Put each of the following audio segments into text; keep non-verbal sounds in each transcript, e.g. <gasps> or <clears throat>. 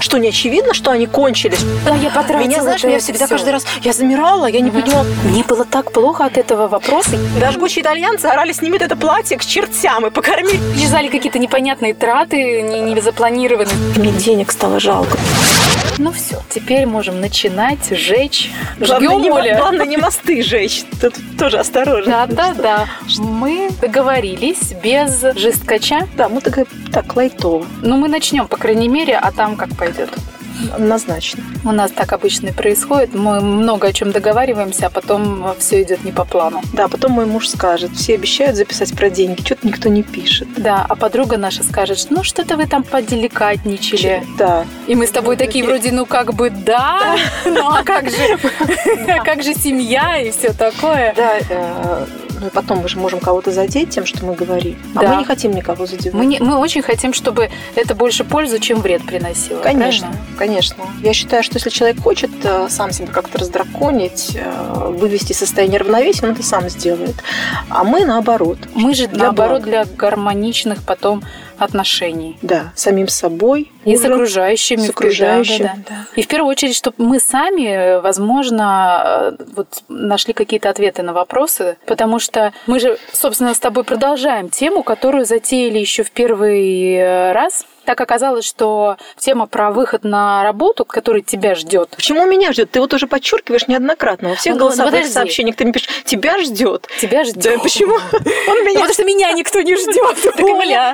Что не очевидно, что они кончились? Да, я потратила. Меня, знаешь, меня всегда всё. каждый раз... Я замирала, я не понимала. Мне было так плохо от этого вопроса. Даже будучи итальянцы, орали, сними это платье к чертям и покорми. Лежали какие-то непонятные траты, не, не запланированные. Мне денег стало жалко. Ну все, теперь можем начинать жечь. Главное, Жгем, не, Оля. главное, не мосты жечь. Тут тоже осторожно. Да, да, да. Мы договорились без жесткача. Да, мы так, так лайтово, Ну, мы начнем, по крайней мере, а там как пойдет. Однозначно. У нас так обычно и происходит. Мы много о чем договариваемся, а потом все идет не по плану. Да, потом мой муж скажет, все обещают записать про деньги, что-то никто не пишет. Да, а подруга наша скажет, ну что-то вы там поделикатничали. Да. И мы с тобой такие вроде, ну как бы да, <laughs> ну а как же, <laughs> <laughs> как же семья и все такое. Да, э, ну и потом мы же можем кого-то задеть тем, что мы говорим. А Да. мы не хотим никого задевать. Мы, не- мы очень хотим, чтобы это больше пользу, чем вред приносило. Конечно, правильно? конечно. Я считаю, что если человек хочет э, сам себя как-то раздраконить, э, вывести из состояния равновесия, он это сам сделает. А мы наоборот. Мы же, Для наоборот, блага. для гармоничных потом отношений. Да, самим собой. И с уже. окружающими. С окружающими, Да, да, да. И в первую очередь, чтобы мы сами, возможно, э, вот нашли какие-то ответы на вопросы, потому что мы же, собственно, с тобой продолжаем тему, которую затеяли еще в первый э, раз. Так оказалось, что тема про выход на работу, который тебя ждет. Почему меня ждет? Ты вот уже подчеркиваешь неоднократно. Во всех Ну, голосовых подожди. сообщениях ты мне пишешь, тебя ждет. Тебя ждет. Почему? <laughs> Он меня... Потому что меня никто не ждет. <laughs>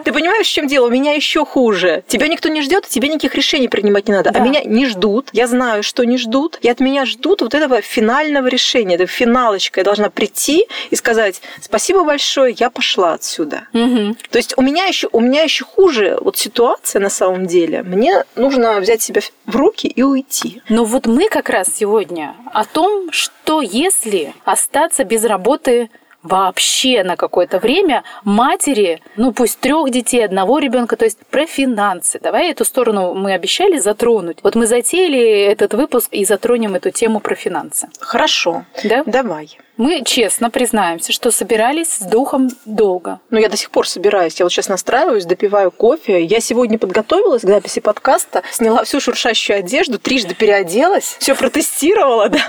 Ты понимаешь, в чем дело? У меня еще хуже. Тебя никто не ждет, тебе никаких решений принимать не надо. А меня не ждут. Я знаю, что не ждут. И от меня ждут вот этого финального решения. Это финалочка. Я должна прийти и сказать спасибо большое, я пошла отсюда. То есть у меня еще, у меня еще хуже вот ситуация на самом деле. Мне нужно взять себя в руки и уйти. Но вот мы как раз сегодня о том, что если остаться без работы вообще на какое-то время матери, ну пусть трех детей, одного ребенка, то есть про финансы. Давай эту сторону мы обещали затронуть. Вот мы затеяли этот выпуск и затронем эту тему про финансы. Хорошо. Да? Давай. Мы честно признаемся, что собирались с духом долго. Ну, я до сих пор собираюсь. Я вот сейчас настраиваюсь, допиваю кофе. Я сегодня подготовилась к записи подкаста, сняла всю шуршащую одежду, трижды переоделась, все протестировала, <laughs> да.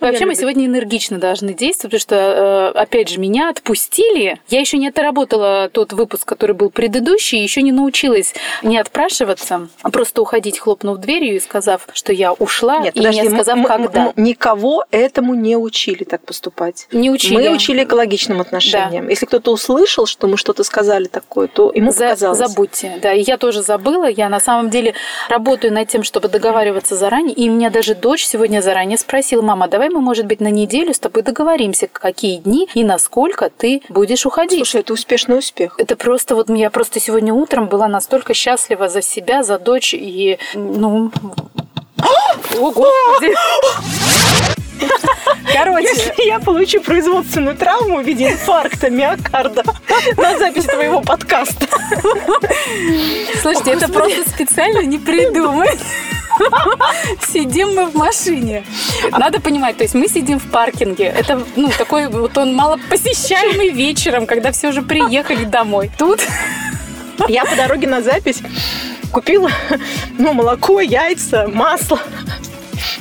Вообще мы сегодня энергично должны действовать, потому что, э, опять же, меня отпустили. Я еще не отработала тот выпуск, который был предыдущий, еще не научилась не отпрашиваться, а просто уходить, хлопнув дверью и сказав, что я ушла, Нет, и подожди, не сказав, мы- когда. мы никого этому не учили так поступать. Не учили. Мы учили экологичным отношениям. Если кто-то услышал, что мы что-то сказали такое, то ему За- показалось. забудьте. Да, и я тоже забыла. Я на самом деле работаю над тем, чтобы договариваться заранее. И меня даже дочь сегодня заранее спросила, мама, давай мы, может быть, на неделю с тобой договоримся, какие дни и насколько ты будешь уходить. Слушай, это успешный успех. Это просто вот я просто сегодня утром была настолько счастлива за себя, за дочь и ну. <gasps> О, Господи! <gasps> <laughs> Короче, Если я получу производственную травму в виде инфаркта миокарда на запись твоего подкаста. слушайте, это просто специально не придумать. Сидим мы в машине. Надо понимать, то есть мы сидим в паркинге. Это, ну, такой вот он малопосещаемый вечером, когда все уже приехали домой. Тут Я по дороге на запись купила ну, молоко, яйца, масло.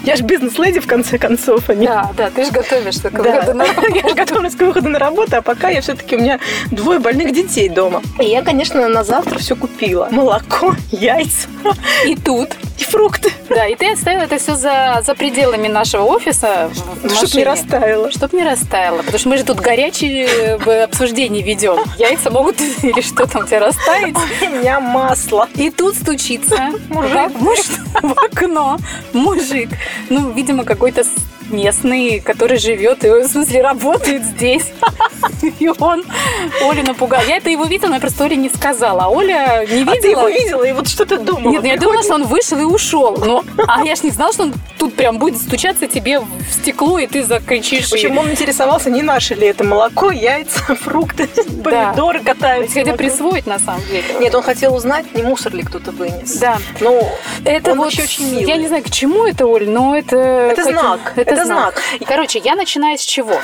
Я же бизнес-леди, в конце концов, а не Да, да, ты же готовишься к Да, выходу на я же готовлюсь к выходу на работу, а пока я все-таки у меня двое больных детей дома. И я, конечно, на завтра все купила. Молоко, яйца И тут и фрукты. Да, и ты оставила это все за, за пределами нашего офиса в Чтоб машине. не растаяло. Чтоб не растаяло. Потому что мы же тут горячие э, обсуждения ведем. Яйца могут <laughs> или что там у тебя растаять. У меня масло. И тут стучится Мужик. <laughs> в- окно мужик. Ну, видимо, какой-то местный, который живет, и, в смысле, работает здесь. <laughs> И он Олю напугал. Я это его видела, но я просто Оле не сказала. А Оля не А ты его видела. видела, и вот что ты думала? Нет, ну я думала, что он вышел и ушел. Но, а я ж не знала, что он тут прям будет стучаться тебе в стекло, и ты закричишь. В общем, он интересовался, не наше ли это молоко, яйца, <laughs> фрукты, помидоры катаются. Хотя присвоить на самом деле. Нет, он хотел узнать, не мусор ли кто-то вынес. Да. Ну, Это вот, очень милый. я не знаю, к чему это, Оль, но это... Это знак, Это, это знак. знак. Короче, я начинаю с чего?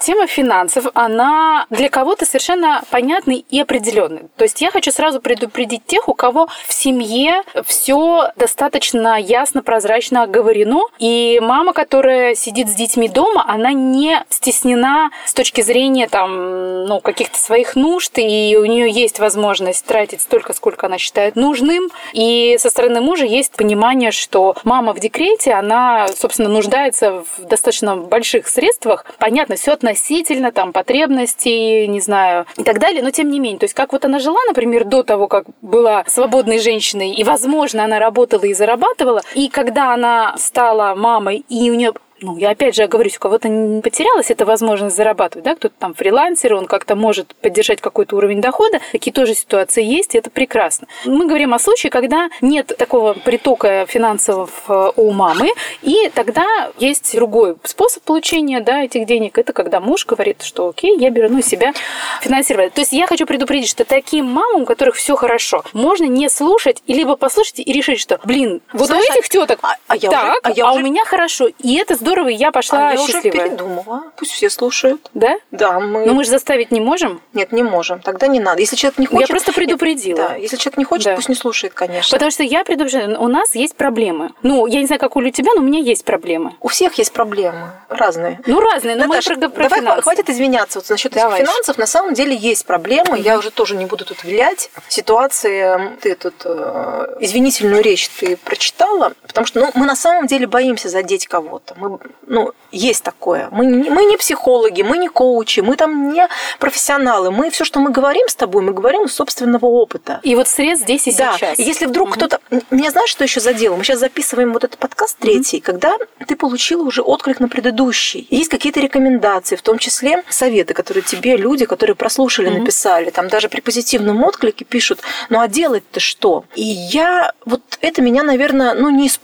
Тема финансов, она для кого-то совершенно понятной и определенной. То есть я хочу сразу предупредить тех, у кого в семье все достаточно ясно, прозрачно оговорено, и мама, которая сидит с детьми дома, она не стеснена с точки зрения там, ну, каких-то своих нужд, и у нее есть возможность тратить столько, сколько она считает нужным. И со стороны мужа есть понимание, что мама в декрете, она, собственно, нуждается в достаточно больших средствах. Понятно, все относительно там потребностей, не знаю, и так далее, но тем не менее. То есть как вот она жила, например, до того, как была свободной женщиной, и, возможно, она работала и зарабатывала, и когда она стала мамой, и у нее ну, я опять же говорю, у кого-то не потерялась эта возможность зарабатывать, да, кто-то там фрилансер, он как-то может поддержать какой-то уровень дохода, такие тоже ситуации есть, и это прекрасно. Мы говорим о случае, когда нет такого притока финансового э, у мамы, и тогда есть другой способ получения, да, этих денег, это когда муж говорит, что окей, я беру на себя финансировать. То есть я хочу предупредить, что таким мамам, у которых все хорошо, можно не слушать, и либо послушать и решить, что, блин, вот Знаешь, у этих теток а, а я так, уже, а, я а уже... у меня хорошо, и это здорово здорово, и я пошла а счастливая. Я уже передумала. Пусть все слушают. Да? Да, мы... Но мы же заставить не можем? Нет, не можем. Тогда не надо. Если человек не хочет... Я просто предупредила. Да, если человек не хочет, да. пусть не слушает, конечно. Потому что я предупреждаю, у нас есть проблемы. Ну, я не знаю, как у тебя, но у меня есть проблемы. У всех есть проблемы. Разные. Ну, разные, но Наташа, мы про, про давай финансы. хватит извиняться вот насчет давай. финансов. На самом деле есть проблемы. Я уже тоже не буду тут вилять. Ситуации, ты тут э, извинительную речь ты прочитала, потому что ну, мы на самом деле боимся задеть кого-то. Мы, ну, есть такое. Мы, мы не психологи, мы не коучи, мы там не профессионалы. Мы все, что мы говорим с тобой, мы говорим из собственного опыта. И вот средств здесь и да. сейчас. И если вдруг угу. кто-то... Меня знаешь, что еще задело? Мы сейчас записываем вот этот подкаст третий, угу. когда ты получила уже отклик на предыдущий. есть какие-то рекомендации, в том числе советы, которые тебе люди, которые прослушали, угу. написали. Там даже при позитивном отклике пишут, ну а делать-то что? И я... Вот это меня, наверное, ну не испугало.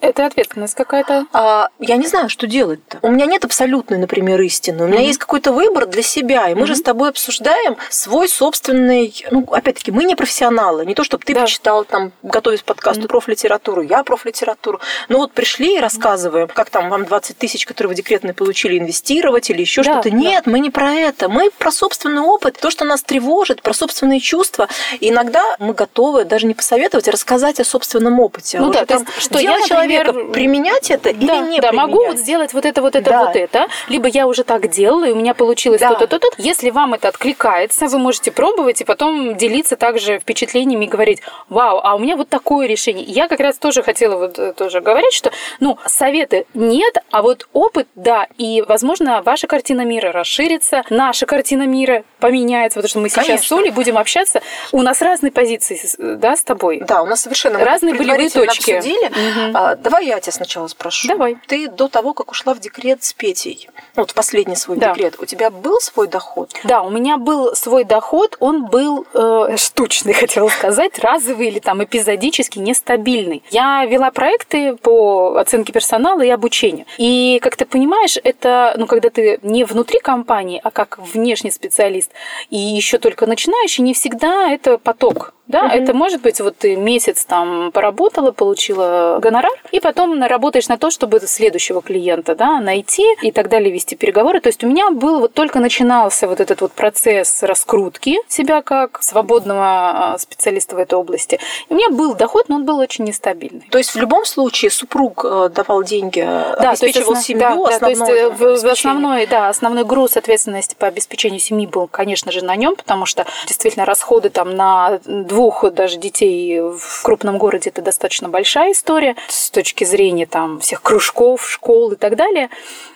Это ответственность какая-то. А, я не знаю, что делать делать-то? У меня нет абсолютной, например, истины. У меня mm-hmm. есть какой-то выбор для себя, и мы mm-hmm. же с тобой обсуждаем свой собственный... Ну, опять-таки, мы не профессионалы. Не то, чтобы ты да. почитал, там, готовясь к подкасту, mm-hmm. профлитературу, я профлитературу. Но вот пришли и рассказываем, как там вам 20 тысяч, которые вы декретные получили, инвестировать или еще да, что-то. Нет, да. мы не про это. Мы про собственный опыт, то, что нас тревожит, про собственные чувства. И иногда мы готовы даже не посоветовать, а рассказать о собственном опыте. Ну да, там, то есть, что я, например, человека применять это да, или не да, применять. могу вот сделать вот это, вот это, да. вот это. Либо я уже так делала, и у меня получилось да. то-то, то-то. Если вам это откликается, вы можете пробовать и потом делиться также впечатлениями и говорить, вау, а у меня вот такое решение. Я как раз тоже хотела вот э, тоже говорить, что, ну, советы нет, а вот опыт, да, и, возможно, ваша картина мира расширится, наша картина мира поменяется, потому что мы сейчас Конечно. с Олей будем общаться. У нас разные позиции, да, с тобой? Да, у нас совершенно разные болевые точки. Обсудили. Угу. А, давай я тебя сначала спрошу. Давай. Ты до того, как ушла в декрет с Петей, вот последний свой да. декрет, у тебя был свой доход? Да, у меня был свой доход, он был э, штучный, <laughs> хотела сказать, разовый или там эпизодически нестабильный. Я вела проекты по оценке персонала и обучению. И, как ты понимаешь, это, ну, когда ты не внутри компании, а как внешний специалист, и еще только начинающий, не всегда это поток да, угу. это может быть, вот ты месяц там поработала, получила гонорар, и потом работаешь на то, чтобы следующего клиента да, найти и так далее, вести переговоры. То есть у меня был вот только начинался вот этот вот процесс раскрутки себя как свободного а, специалиста в этой области. И у меня был доход, но он был очень нестабильный. То есть в любом случае супруг э, давал деньги, да, обеспечивал есть, семью, да, да, то есть э, в, основной, да, основной груз ответственности по обеспечению семьи был, конечно же, на нем, потому что действительно расходы там на двух даже детей в крупном городе это достаточно большая история с точки зрения там всех кружков, школ и так далее.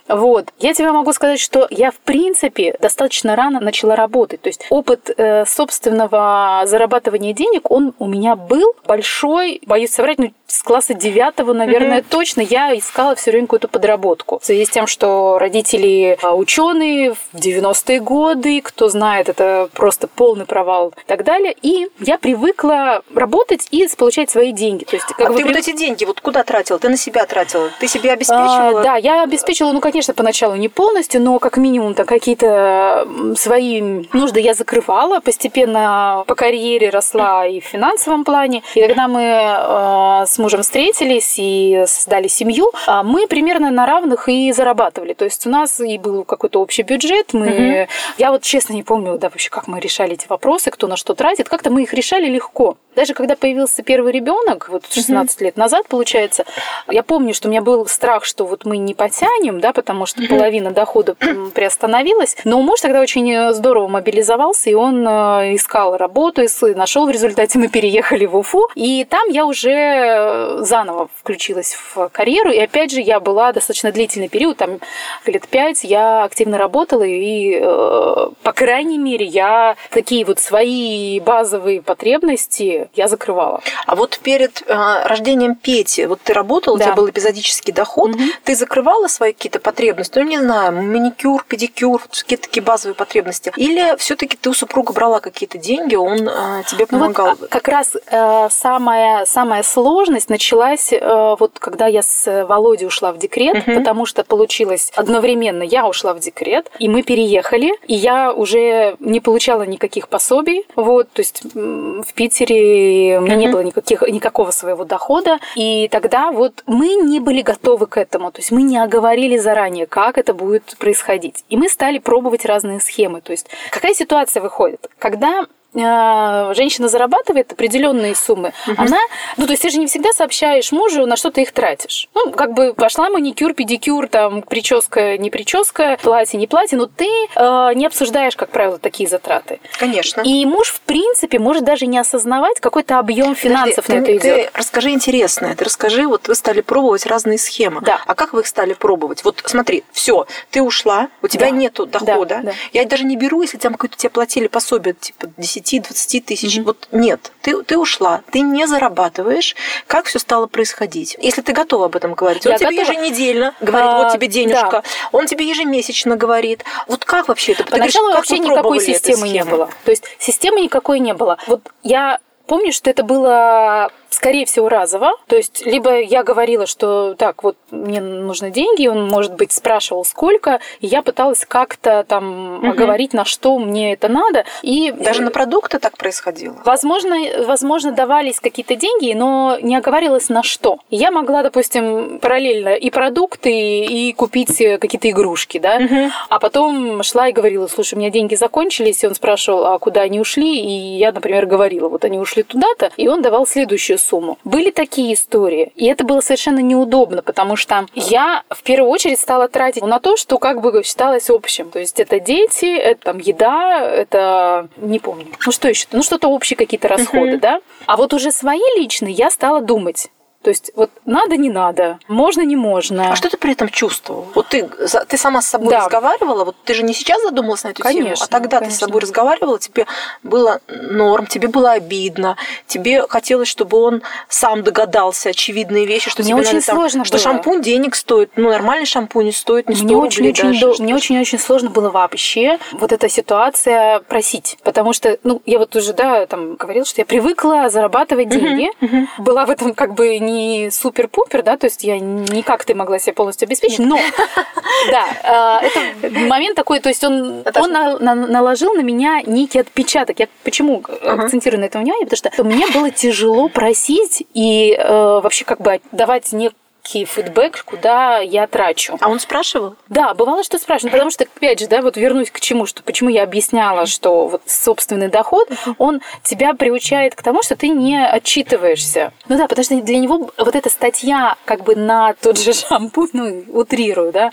Вот. Я тебе могу сказать, что я, в принципе, достаточно рано начала работать. То есть опыт э, собственного зарабатывания денег, он у меня был большой, боюсь соврать, ну, с класса девятого, наверное, mm-hmm. точно я искала все время какую-то подработку. В связи с тем, что родители а, ученые в 90-е годы, кто знает, это просто полный провал и так далее. И я привыкла работать и получать свои деньги. То есть, как а ты прив... вот эти деньги вот куда тратила? Ты на себя тратила? Ты себе обеспечивала обеспечивала? А, да, я обеспечивала, ну, конечно, поначалу не полностью, но как минимум там какие-то свои нужды я закрывала. Постепенно по карьере росла и в финансовом плане. И когда мы э, с мужем встретились и создали семью, э, мы примерно на равных и зарабатывали. То есть у нас и был какой-то общий бюджет. Мы... Угу. Я вот честно не помню, да, вообще, как мы решали эти вопросы, кто на что тратит. Как-то мы их решали легко. Даже когда появился первый ребенок, вот 16 угу. лет назад, получается, я помню, что у меня был страх, что вот мы не потянем, да, потому что половина дохода <clears throat> приостановилась. Но муж тогда очень здорово мобилизовался, и он э, искал работу, и нашел в результате мы переехали в Уфу. И там я уже заново включилась в карьеру. И опять же, я была достаточно длительный период, там лет пять, я активно работала, и, э, по крайней мере, я такие вот свои базовые потребности я закрывала. А вот перед э, рождением Пети, вот ты работала, да. у тебя был эпизодический доход, угу. ты закрывала свои какие-то потребности, ну не знаю, маникюр, педикюр, какие-то такие базовые потребности, или все-таки ты у супруга брала какие-то деньги, он э, тебе помогал? Ну, вот, как раз э, самая самая сложность началась э, вот когда я с Володей ушла в декрет, угу. потому что получилось одновременно я ушла в декрет и мы переехали, и я уже не получала никаких пособий, вот, то есть в Питере у меня угу. не было никаких никакого своего дохода, и тогда вот мы не были готовы к этому, то есть мы не оговорили заранее, как это будет происходить. И мы стали пробовать разные схемы. То есть какая ситуация выходит? Когда женщина зарабатывает определенные суммы, угу. она, ну, то есть ты же не всегда сообщаешь мужу, на что ты их тратишь. Ну, как бы пошла маникюр, педикюр, там, прическа, не прическа, платье, не платье, но ты э, не обсуждаешь, как правило, такие затраты. Конечно. И муж, в принципе, может даже не осознавать какой-то объем финансов Подожди, на это идет. Ты расскажи интересное, ты расскажи, вот вы стали пробовать разные схемы. Да. А как вы их стали пробовать? Вот смотри, все, ты ушла, у тебя да. нету дохода. Да, да. Я даже не беру, если там какое-то тебе платили пособие, типа 10 10-20 тысяч. Mm-hmm. Вот нет, ты, ты ушла, ты не зарабатываешь. Как все стало происходить? Если ты готова об этом говорить. Он Я тебе готова. еженедельно говорит, а, вот тебе денежка. Да. Он тебе ежемесячно говорит. Вот как вообще это? Поначалу говоришь, вообще никакой системы не было. То есть системы никакой не было. Вот я помню, что это было скорее всего, разово. То есть, либо я говорила, что так, вот мне нужны деньги, он, может быть, спрашивал, сколько, и я пыталась как-то там угу. говорить, на что мне это надо. И даже на продукты так происходило? Возможно, возможно, давались какие-то деньги, но не оговаривалось на что. Я могла, допустим, параллельно и продукты, и купить какие-то игрушки, да, угу. а потом шла и говорила, слушай, у меня деньги закончились, и он спрашивал, а куда они ушли, и я, например, говорила, вот они ушли туда-то, и он давал следующую сумму. Были такие истории, и это было совершенно неудобно, потому что я в первую очередь стала тратить на то, что как бы считалось общим. То есть это дети, это там еда, это не помню. Ну что еще? Ну что-то общие какие-то расходы, uh-huh. да? А вот уже свои личные я стала думать. То есть вот надо, не надо, можно, не можно. А что ты при этом чувствовал? Вот ты, ты сама с собой да. разговаривала, вот ты же не сейчас задумалась на эту конечно, тему, а тогда конечно. ты с собой разговаривала, тебе было норм, тебе было обидно, тебе хотелось, чтобы он сам догадался очевидные вещи, что мне тебе очень надо, сложно там, было. что шампунь денег стоит, ну нормальный шампунь стоит не 100 мне рублей очень, даже. Очень, мне очень-очень сложно было вообще вот эта ситуация просить, потому что, ну, я вот уже, да, там говорила, что я привыкла зарабатывать деньги, uh-huh, uh-huh. была в этом как бы не супер супер-пупер, да, то есть я никак ты могла себя полностью обеспечить, но <laughs> да, а, это момент такой, то есть он, он наложил на меня некий отпечаток. Я почему акцентирую на этом внимание? Потому что мне было тяжело просить и э, вообще как бы давать некую некий фидбэк, куда я трачу. А он спрашивал? Да, бывало, что спрашивал. Потому что, опять же, да, вот вернусь к чему, что почему я объясняла, что вот собственный доход, он тебя приучает к тому, что ты не отчитываешься. Ну да, потому что для него вот эта статья как бы на тот же <laughs> шампунь, ну, утрирую, да,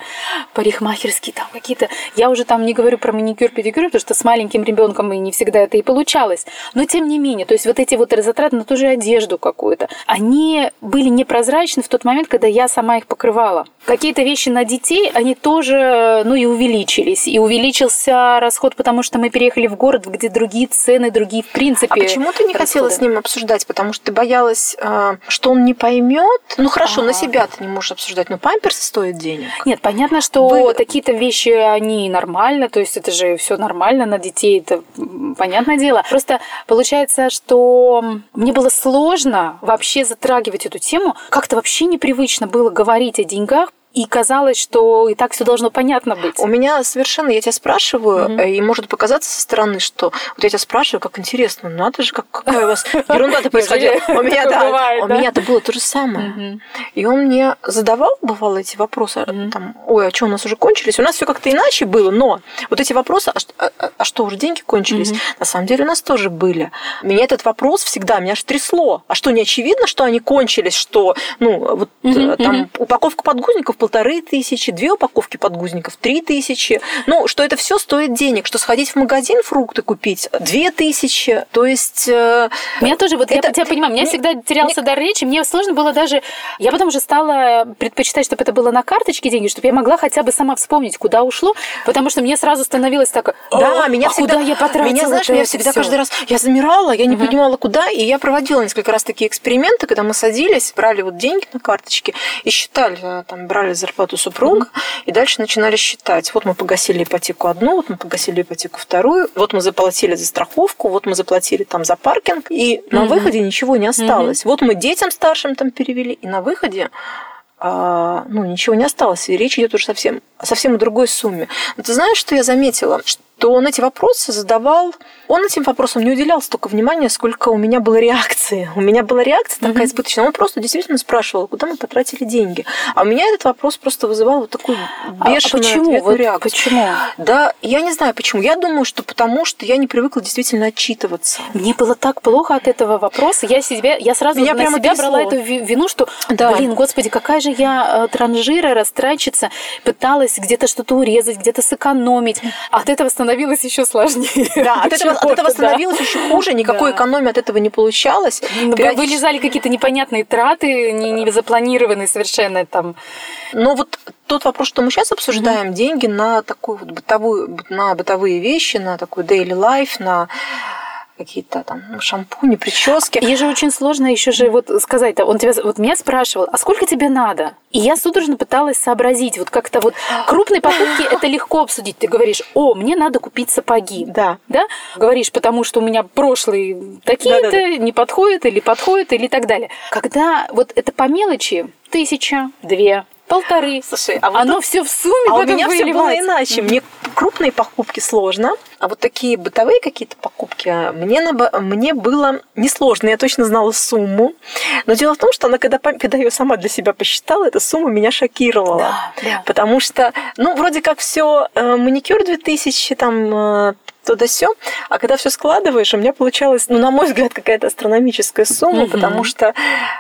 парикмахерские там какие-то. Я уже там не говорю про маникюр, педикюр, потому что с маленьким ребенком и не всегда это и получалось. Но тем не менее, то есть вот эти вот затраты на ту же одежду какую-то, они были непрозрачны в тот момент, когда я сама их покрывала. Какие-то вещи на детей, они тоже, ну и увеличились. И увеличился расход, потому что мы переехали в город, где другие цены, другие в принципе. А почему ты не расходы? хотела с ним обсуждать? Потому что ты боялась, э, что он не поймет. Ну хорошо, ага. на себя ты не можешь обсуждать, но памперсы стоят денег. Нет, понятно, что Вы... такие-то вещи, они нормально, то есть это же все нормально на детей, это понятное дело. Просто получается, что мне было сложно вообще затрагивать эту тему, как-то вообще непривычно было говорить о деньгах, и казалось, что и так все должно понятно быть. У меня совершенно, я тебя спрашиваю, угу. и может показаться со стороны, что вот я тебя спрашиваю, как интересно, ну надо же, как какая у вас <laughs> ерунда-то происходила. У меня, да, у меня-то было то же самое. И он мне задавал, бывало, эти вопросы, там, ой, а что, у нас уже кончились? У нас все как-то иначе было, но вот эти вопросы, а, а, а что, уже деньги кончились? На самом деле у нас тоже были. Меня этот вопрос всегда, меня аж трясло. А что, не очевидно, что они кончились, что, ну, вот там упаковка подгузников полторы тысячи, две упаковки подгузников три тысячи. Ну, что это все стоит денег, что сходить в магазин фрукты купить две тысячи. То есть... Э, меня тоже, вот это... я тебя понимаю, меня всегда терялся дар речи, мне сложно было даже... Я потом уже стала предпочитать, чтобы это было на карточке деньги, чтобы я могла хотя бы сама вспомнить, куда ушло, потому что мне сразу становилось так, да, меня а всегда, куда я потратила Меня, знаешь, меня всегда всё? каждый раз... Я замирала, я не угу. понимала, куда, и я проводила несколько раз такие эксперименты, когда мы садились, брали вот деньги на карточке и считали, э, там, брали брали зарплату супруга, mm-hmm. и дальше начинали считать. Вот мы погасили ипотеку одну, вот мы погасили ипотеку вторую, вот мы заплатили за страховку, вот мы заплатили там за паркинг, и mm-hmm. на выходе ничего не осталось. Mm-hmm. Вот мы детям старшим там перевели, и на выходе а, ну, ничего не осталось. И речь идет уже совсем, совсем о другой сумме. Но ты знаешь, что я заметила? Что то он эти вопросы задавал, он этим вопросам не уделял столько внимания, сколько у меня было реакции. У меня была реакция такая mm-hmm. избыточная. Он просто действительно спрашивал, куда мы потратили деньги. А у меня этот вопрос просто вызывал вот такую бешеную а почему? Вот реакцию. Почему? Да, я не знаю почему. Я думаю, что потому что я не привыкла действительно отчитываться. Мне было так плохо от этого вопроса. Я себя, я сразу меня на себя трясло. брала эту вину, что, да. блин, господи, какая же я э, транжира, растратчица, пыталась где-то что-то урезать, где-то сэкономить. От этого становилось становилось еще сложнее. Да, от этого, от этого становилось да. еще хуже, никакой да. экономии от этого не получалось. Ну, Периодически... Вылезали какие-то непонятные траты, не, не запланированные совершенно там. Но вот тот вопрос, что мы сейчас обсуждаем, mm-hmm. деньги на такую вот бытовую, на бытовые вещи, на такой daily life, на какие-то там ну, шампуни, прически. И же очень сложно еще же вот сказать, он тебя вот меня спрашивал, а сколько тебе надо? И я судорожно пыталась сообразить, вот как-то вот <gasps> крупные покупки это легко обсудить. Ты говоришь, о, мне надо купить сапоги. Да. Да? Говоришь, потому что у меня прошлые такие-то да, да, да. не подходят или подходят или так далее. Когда вот это по мелочи, тысяча, две, полторы. Слушай, а вот оно тут... все в сумме а у меня все было иначе. Мне крупные покупки сложно, а вот такие бытовые какие-то покупки мне, мне было несложно. Я точно знала сумму. Но дело в том, что она, когда, когда я ее сама для себя посчитала, эта сумма меня шокировала. Да, да. Потому что, ну, вроде как все э, маникюр 2000, там э, то да все. А когда все складываешь, у меня получалось, ну, на мой взгляд, какая-то астрономическая сумма, угу. потому что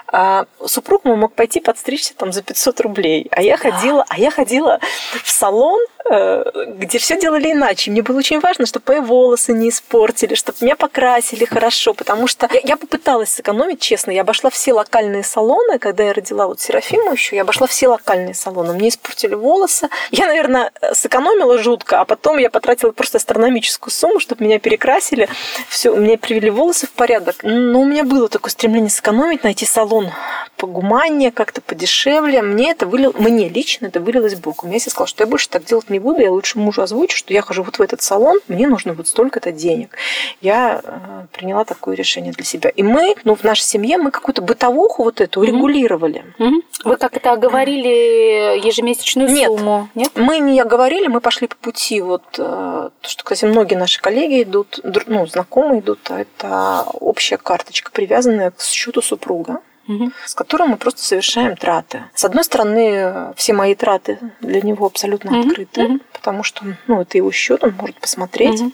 а, супруг мой мог пойти подстричься там за 500 рублей, а я ходила, а я ходила в салон, где все делали иначе. Мне было очень важно, чтобы мои волосы не испортили, чтобы меня покрасили хорошо, потому что я, я попыталась сэкономить, честно. Я обошла все локальные салоны, когда я родила вот Серафиму еще, я обошла все локальные салоны. Мне испортили волосы. Я, наверное, сэкономила жутко, а потом я потратила просто астрономическую сумму, чтобы меня перекрасили. Все, мне привели волосы в порядок. Но у меня было такое стремление сэкономить, найти салон погуманнее, как-то подешевле. Мне это вылил, мне лично это вылилось боком. Я себе сказала, что я больше так делать не буду, я лучше мужу озвучу, что я хожу вот в этот салон, мне нужно вот столько-то денег. Я э, приняла такое решение для себя. И мы, ну, в нашей семье мы какую-то бытовуху вот эту урегулировали. Mm-hmm. Вы как-то оговорили ежемесячную Нет, сумму? Нет, мы не оговорили, мы пошли по пути вот, э, что, кстати, многие наши коллеги идут, ну, знакомые идут, а это общая карточка, привязанная к счету супруга угу. с которым мы просто совершаем траты. С одной стороны, все мои траты для него абсолютно угу. открыты, угу. потому что ну, это его счет, он может посмотреть. Угу.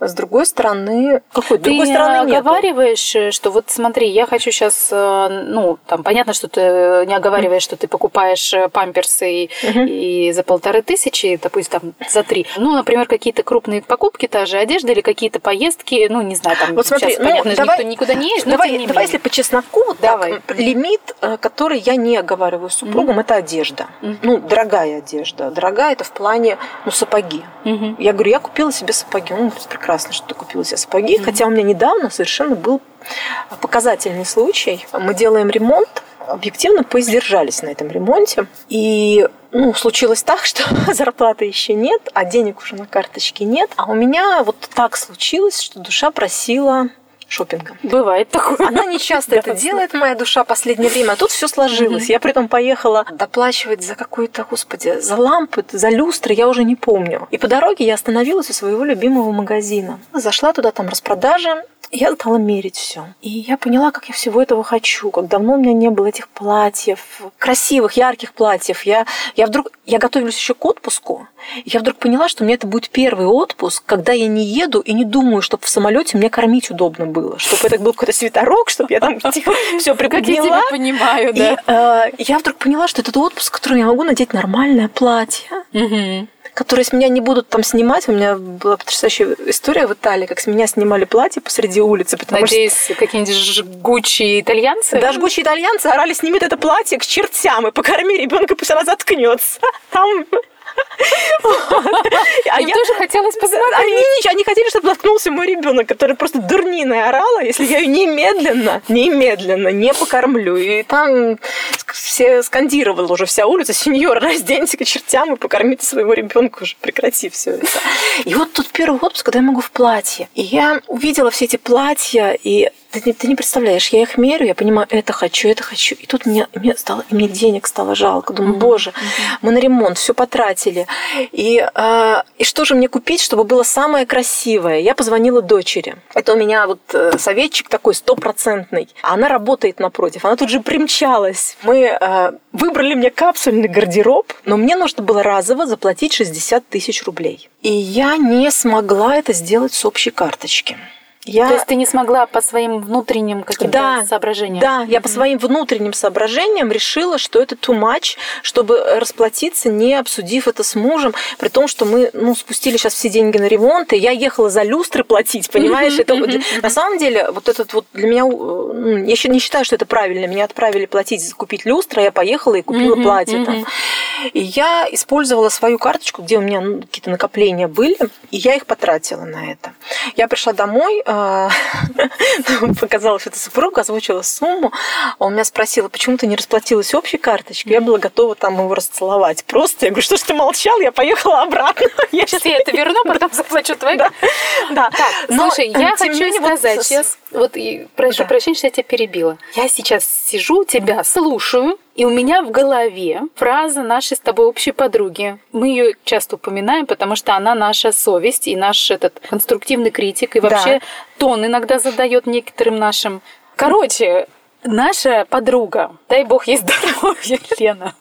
С другой стороны, какой? Ты другой стороны не оговариваешь, нету. что вот смотри, я хочу сейчас, э, ну, там понятно, что ты не оговариваешь, что ты покупаешь э, памперсы и, угу. и за полторы тысячи, допустим, там за три. Ну, например, какие-то крупные покупки, та же одежда или какие-то поездки, ну, не знаю, там вот смотри, сейчас, ну, понятно, давай, никто никуда не едет, давай, но давай, если по чесноку, вот давай. Так, лимит, э, который я не оговариваю с супругом, угу. это одежда. Угу. Ну, дорогая одежда. Дорогая это в плане, ну, сапоги. Угу. Я говорю, я купила себе сапоги. Он прекрасно, что ты купила себе сапоги. Mm-hmm. Хотя у меня недавно совершенно был показательный случай. Мы делаем ремонт, объективно поиздержались на этом ремонте. И ну, случилось так, <laughs> что зарплаты еще нет, а денег уже на карточке нет. А у меня вот так случилось, что душа просила шопингом. Бывает такое. Она не часто это <laughs> делает, моя душа, последнее время. А тут все сложилось. Я при этом поехала доплачивать за какой-то, господи, за лампы, за люстры, я уже не помню. И по дороге я остановилась у своего любимого магазина. Зашла туда, там распродажа, я стала мерить все. И я поняла, как я всего этого хочу, как давно у меня не было этих платьев, красивых, ярких платьев. Я, я вдруг, я готовилась еще к отпуску, и я вдруг поняла, что мне это будет первый отпуск, когда я не еду и не думаю, чтобы в самолете мне кормить удобно было, чтобы это был какой-то свитерок, чтобы я там <laughs> все приподняла. Как я тебя понимаю, да. И э, я вдруг поняла, что это отпуск, в котором я могу надеть нормальное платье, угу которые с меня не будут там снимать. У меня была потрясающая история в Италии, как с меня снимали платье посреди улицы. Потому Надеюсь, что... какие-нибудь жгучие итальянцы? Да, жгучие итальянцы орали, сними это платье к чертям и покорми ребенка, пусть она заткнется. Там а Им я... тоже хотелось посмотреть. Они, они хотели, чтобы наткнулся мой ребенок, который просто дурниной орала, если я ее немедленно, немедленно не покормлю. И там все скандировала уже вся улица, сеньор, разденьте к чертям и покормите своего ребенка уже, прекрати все это. И вот тут первый отпуск, когда я могу в платье. И я увидела все эти платья, и ты, ты, не представляешь, я их мерю, я понимаю, это хочу, это хочу. И тут мне, мне, стало, мне денег стало жалко. Думаю, боже, mm-hmm. мы на ремонт все потратили. И, э, и что же мне купить, чтобы было самое красивое? Я позвонила дочери. Это у меня вот э, советчик такой стопроцентный. Она работает напротив. Она тут же примчалась. Мы э, выбрали мне капсульный гардероб, но мне нужно было разово заплатить 60 тысяч рублей. И я не смогла это сделать с общей карточки. Я... То есть ты не смогла по своим внутренним каким-то да, соображениям? Да, я по своим внутренним соображениям решила, что это too much, чтобы расплатиться, не обсудив это с мужем, при том, что мы ну, спустили сейчас все деньги на ремонт, и я ехала за люстры платить, понимаешь? это, на самом деле, вот этот вот для меня, ну, я еще не считаю, что это правильно. Меня отправили платить, купить люстры, а я поехала и купила платье там. И я использовала свою карточку, где у меня ну, какие-то накопления были, и я их потратила на это. Я пришла домой, а, <laughs> показала что это супругу, озвучила сумму. Он меня спросил, почему ты не расплатилась общей карточкой? Я была готова там его расцеловать. Просто я говорю, что ж ты молчал, я поехала обратно. <laughs> Я сейчас я это верну, потом <laughs> заплачу твои. Да. да. Так, слушай, я хочу сказать сейчас, вот прошу прощения, что я тебя перебила. Я сейчас сижу, тебя слушаю, и у меня в голове фраза нашей с тобой общей подруги. Мы ее часто упоминаем, потому что она наша совесть и наш этот конструктивный критик, и вообще да. тон иногда задает некоторым нашим. Короче, наша подруга, дай бог ей здоровья, <laughs> Лена,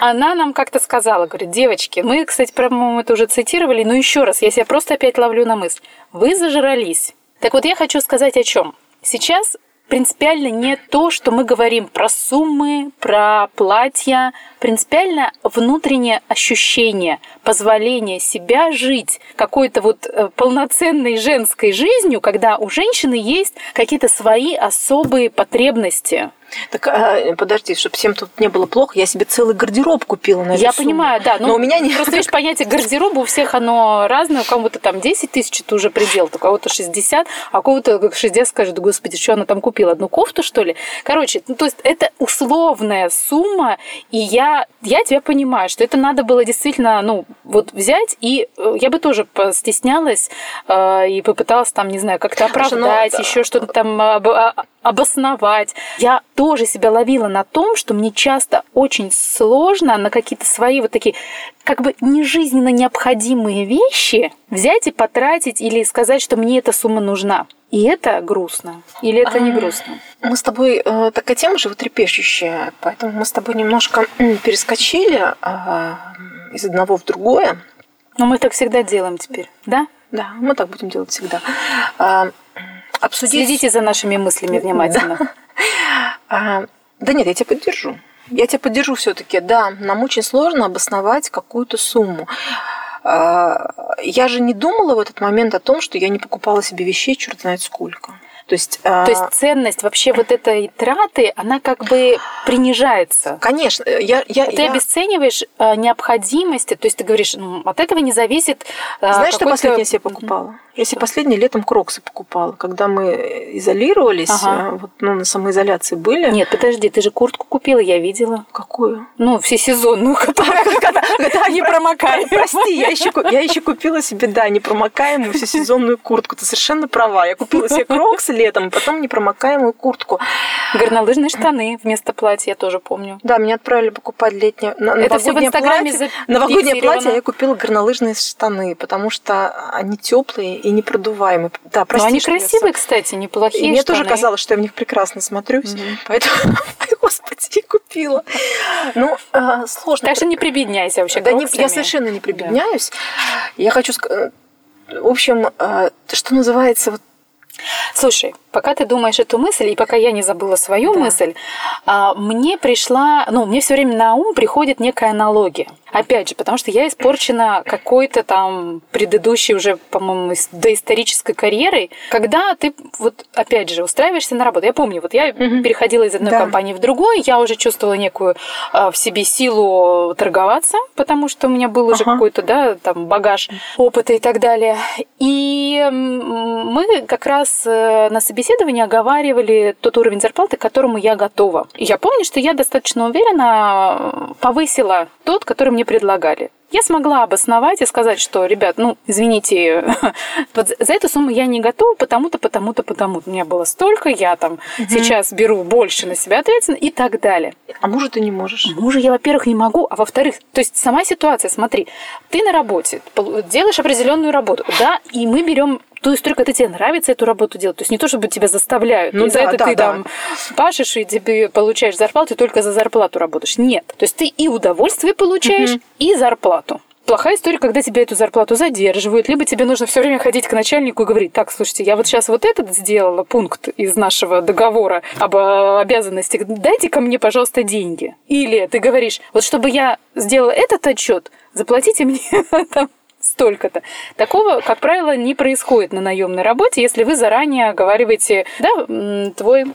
она нам как-то сказала, говорит, девочки, мы, кстати, по-моему, это уже цитировали, но еще раз, я себя просто опять ловлю на мысль. Вы зажрались. Так вот, я хочу сказать о чем. Сейчас принципиально не то, что мы говорим про суммы, про платья, принципиально внутреннее ощущение, позволение себя жить какой-то вот э, полноценной женской жизнью, когда у женщины есть какие-то свои особые потребности. Так а, подожди, чтобы всем тут не было плохо, я себе целый гардероб купила на Я сумму. понимаю, да. Но, но у меня не... Просто, видишь, понятие гардероба у всех оно разное. У кого-то там 10 тысяч, это уже предел, у кого-то 60, а у кого-то 60 скажет, господи, что она там купила? Одну кофту, что ли? Короче, ну, то есть это условная сумма, и я, я тебя понимаю, что это надо было действительно, ну, вот взять, и э, я бы тоже постеснялась э, и попыталась там, не знаю, как-то ну, оправдать, еще что-то там а, обосновать. Я тоже себя ловила на том, что мне часто очень сложно на какие-то свои вот такие как бы нежизненно необходимые вещи взять и потратить или сказать, что мне эта сумма нужна. И это грустно. Или это не грустно? Мы с тобой э, такая тема животрепещущая, поэтому мы с тобой немножко перескочили э, из одного в другое. Но мы так всегда делаем теперь, да? Да, мы так будем делать всегда. Обсудить... Следите за нашими мыслями внимательно. Да. А, да нет, я тебя поддержу. Я тебя поддержу все-таки. Да, нам очень сложно обосновать какую-то сумму. А, я же не думала в этот момент о том, что я не покупала себе вещей, черт знает сколько. То есть, То есть ценность вообще вот этой траты, она как бы принижается. Конечно. Я, я, ты я... обесцениваешь а, необходимости, то есть ты говоришь, ну, от этого не зависит а, Знаешь, что последнее себе покупала? Я себе последние летом кроксы покупала, когда мы изолировались, ага. вот, ну, на самоизоляции были. Нет, подожди, ты же куртку купила, я видела. Какую? Ну, всесезонную, которая <laughs> <laughs> не промокает. Прости, я еще, я еще купила себе, да, непромокаемую всесезонную куртку. Ты совершенно права. Я купила себе кроксы летом, а потом непромокаемую куртку. Горнолыжные штаны вместо платья, я тоже помню. Да, меня отправили покупать летнее Это все в Инстаграме платье. Новогоднее платье, а я купила горнолыжные штаны, потому что они теплые и непродуваемые. Да, прости, Но они красивые, кстати, неплохие. И мне тоже казалось, что я в них прекрасно смотрюсь. Угу. Поэтому, <laughs> господи, купила. Ну, э, сложно. Так что не прибедняйся вообще. Да, не, я совершенно не прибедняюсь. Да. Я хочу сказать. В общем, э, что называется, вот Слушай, пока ты думаешь эту мысль, и пока я не забыла свою да. мысль, а, мне пришла, ну, мне все время на ум приходит некая аналогия. Опять же, потому что я испорчена какой-то там предыдущей уже, по-моему, доисторической карьерой, когда ты вот, опять же, устраиваешься на работу. Я помню, вот я угу. переходила из одной да. компании в другую, я уже чувствовала некую а, в себе силу торговаться, потому что у меня был уже ага. какой-то, да, там багаж опыта и так далее. И мы как раз э, на собеседовании оговаривали тот уровень зарплаты, к которому я готова. И я помню, что я достаточно уверенно повысила тот, который мне предлагали. Я смогла обосновать и сказать, что, ребят, ну, извините, <laughs> вот за эту сумму я не готова, потому-то, потому-то, потому-то. У меня было столько, я там угу. сейчас беру больше на себя ответственность и так далее. А мужа ты не можешь? Мужа я, во-первых, не могу, а во-вторых, то есть сама ситуация, смотри, ты на работе, делаешь определенную работу, да, и мы берем то есть только это тебе нравится эту работу делать. То есть не то, чтобы тебя заставляют. Ну, и да, за это да, ты да. там пашешь и тебе получаешь зарплату, и только за зарплату работаешь. Нет. То есть ты и удовольствие получаешь, угу. и зарплату. Плохая история, когда тебе эту зарплату задерживают, либо тебе нужно все время ходить к начальнику и говорить, так, слушайте, я вот сейчас вот этот сделала пункт из нашего договора об э, обязанностях, дайте ко мне, пожалуйста, деньги. Или ты говоришь, вот чтобы я сделала этот отчет, заплатите мне <laughs> там столько-то. Такого, как правило, не происходит на наемной работе, если вы заранее оговариваете, да, твой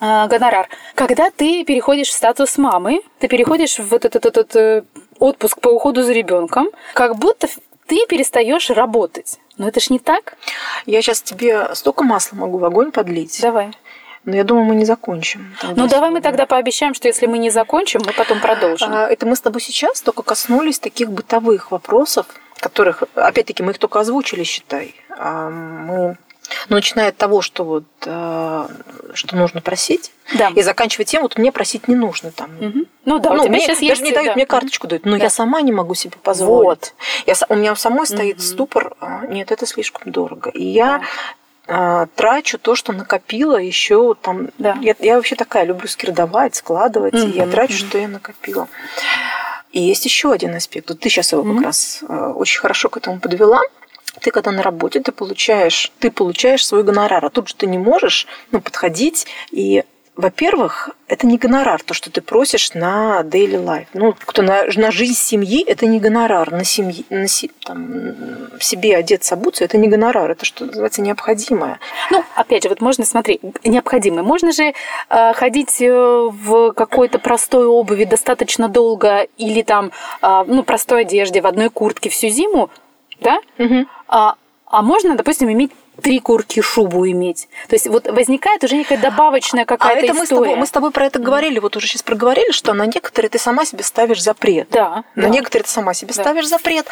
а, гонорар. Когда ты переходишь в статус мамы, ты переходишь в вот этот, этот, этот отпуск по уходу за ребенком, как будто ты перестаешь работать. Но это ж не так. Я сейчас тебе столько масла могу в огонь подлить. Давай. Но я думаю, мы не закончим. Ну, давай мы тогда пообещаем, что если мы не закончим, мы потом продолжим. А, это мы с тобой сейчас только коснулись таких бытовых вопросов, которых, опять-таки, мы их только озвучили, считай. А мы ну, начиная от того, что вот э, что нужно просить, да. и заканчивая тем, вот мне просить не нужно там. Угу. Ну да, ну, у мне, сейчас даже есть, не дают, да. мне карточку дают, но да. я сама не могу себе позволить. Вот. Я, у меня самой стоит угу. ступор, а, нет, это слишком дорого. И я да трачу то, что накопила еще там. Да. Я, я вообще такая, люблю скирдовать, складывать, угу, и я трачу, угу. что я накопила. И есть еще один аспект. Вот ты сейчас его угу. как раз э, очень хорошо к этому подвела ты когда на работе, ты получаешь, ты получаешь свой гонорар, а тут же ты не можешь ну, подходить и во-первых, это не гонорар, то, что ты просишь на daily life. Ну, кто на, на жизнь семьи, это не гонорар. На, семьи, на там, себе одеться, обуться, это не гонорар. Это, что называется, необходимое. Ну, опять же, вот можно, смотри, необходимое. Можно же э, ходить э, в какой-то простой обуви достаточно долго или там, э, ну, простой одежде, в одной куртке всю зиму, да? Угу. А, а можно, допустим, иметь три куртки шубу иметь. То есть вот возникает уже некая добавочная какая-то а это история. Мы с, тобой, мы с тобой про это говорили, вот уже сейчас проговорили, что на некоторые ты сама себе ставишь запрет. Да. На да. некоторые ты сама себе да. ставишь запрет.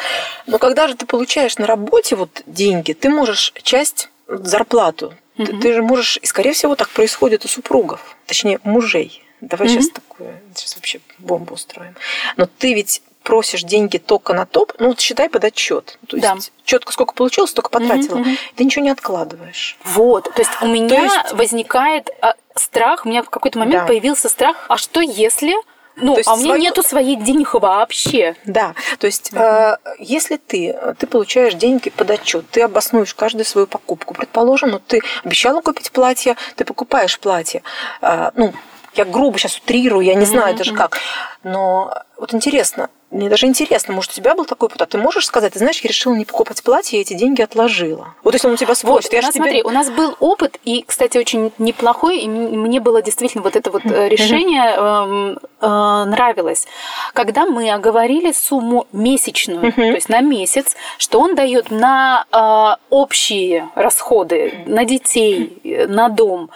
Но когда же ты получаешь на работе вот деньги, ты можешь часть зарплату, угу. ты, ты же можешь, и скорее всего так происходит у супругов, точнее мужей. Давай угу. сейчас такое, сейчас вообще бомбу устроим. Но ты ведь просишь деньги только на топ, ну вот считай под отчет. То есть да. четко сколько получилось, столько потратила. Угу, угу. Ты ничего не откладываешь. Вот. То есть у меня есть... возникает а, страх, у меня в какой-то момент да. появился страх, а что если ну, а у меня свою... нету своих денег вообще. Да, то есть э, если ты, ты получаешь деньги под отчет, ты обоснуешь каждую свою покупку. Предположим, ну, ты обещала купить платье, ты покупаешь платье. Э, ну, я грубо сейчас утрирую, я не знаю mm-hmm. даже как. Но вот интересно, мне даже интересно, может, у тебя был такой опыт, а ты можешь сказать, ты знаешь, я решила не покупать платье, и эти деньги отложила. Вот если он у тебя спросит, вот, я нас, тебе... смотри, у нас был опыт, и, кстати, очень неплохой, и мне было действительно вот это вот э, решение э, э, нравилось. Когда мы оговорили сумму месячную, то есть на месяц, что он дает на э, общие расходы, на детей, на дом,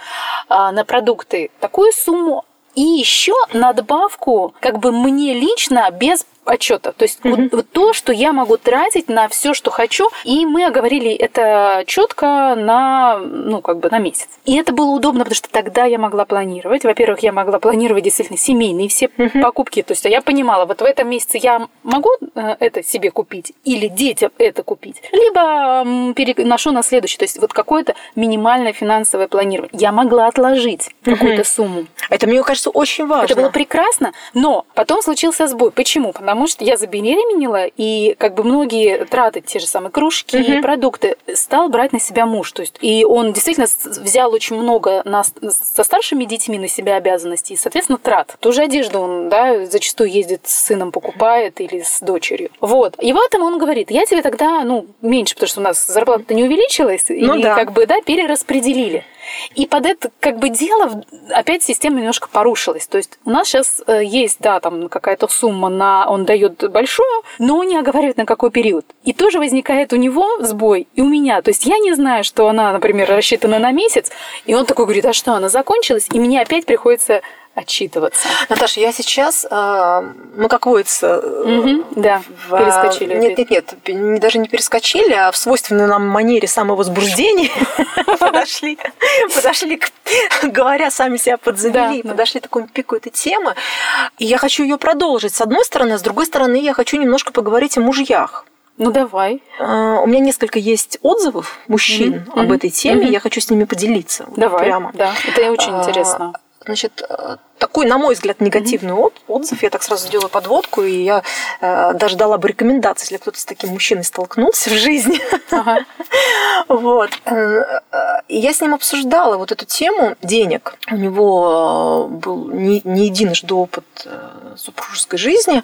э, на продукты, такую сумму и еще надбавку, как бы мне лично без отчета. То есть mm-hmm. вот, то, что я могу тратить на все, что хочу. И мы оговорили это четко на, ну, как бы на месяц. И это было удобно, потому что тогда я могла планировать. Во-первых, я могла планировать действительно семейные все mm-hmm. покупки. То есть я понимала, вот в этом месяце я могу э, это себе купить или детям это купить, либо переношу на следующий. То есть вот какое-то минимальное финансовое планирование. Я могла отложить mm-hmm. какую-то сумму. Это, мне кажется, очень важно. Это было прекрасно, но потом случился сбой. Почему? Потому потому что я забеременела, и как бы многие траты, те же самые кружки, угу. продукты, стал брать на себя муж. То есть, и он действительно взял очень много на, со старшими детьми на себя обязанностей, и, соответственно, трат. Ту же одежду он, да, зачастую ездит с сыном покупает или с дочерью. Вот. И в этом он говорит, я тебе тогда, ну, меньше, потому что у нас зарплата не увеличилась, ну, и да. как бы, да, перераспределили. И под это как бы дело опять система немножко порушилась. То есть у нас сейчас э, есть, да, там какая-то сумма на... Он дает большую, но не оговаривает на какой период. И тоже возникает у него сбой, и у меня. То есть я не знаю, что она, например, рассчитана на месяц, и он такой говорит, а что, она закончилась? И мне опять приходится отчитываться. Наташа, я сейчас, э, мы как водится, угу, да, в, перескочили. Нет, нет, нет, даже не перескочили, а в свойственной нам манере самовозбуждения <laughs> подошли, подошли, говоря, сами себя подзавели, подошли к такому пику этой темы. И я хочу ее продолжить. С одной стороны, с другой стороны, я хочу немножко поговорить о мужьях. Ну давай. У меня несколько есть отзывов мужчин mm-hmm. об этой теме, mm-hmm. я хочу с ними поделиться. Давай. Прямо. Да, это очень uh, интересно. Значит, э, такой, на мой взгляд, негативный mm-hmm. отзыв. Я так сразу сделаю подводку, и я э, даже дала бы рекомендации, если кто-то с таким мужчиной столкнулся в жизни. Ага. <laughs> вот. Э, я с ним обсуждала вот эту тему денег. У него был не, не единожды опыт супружеской жизни,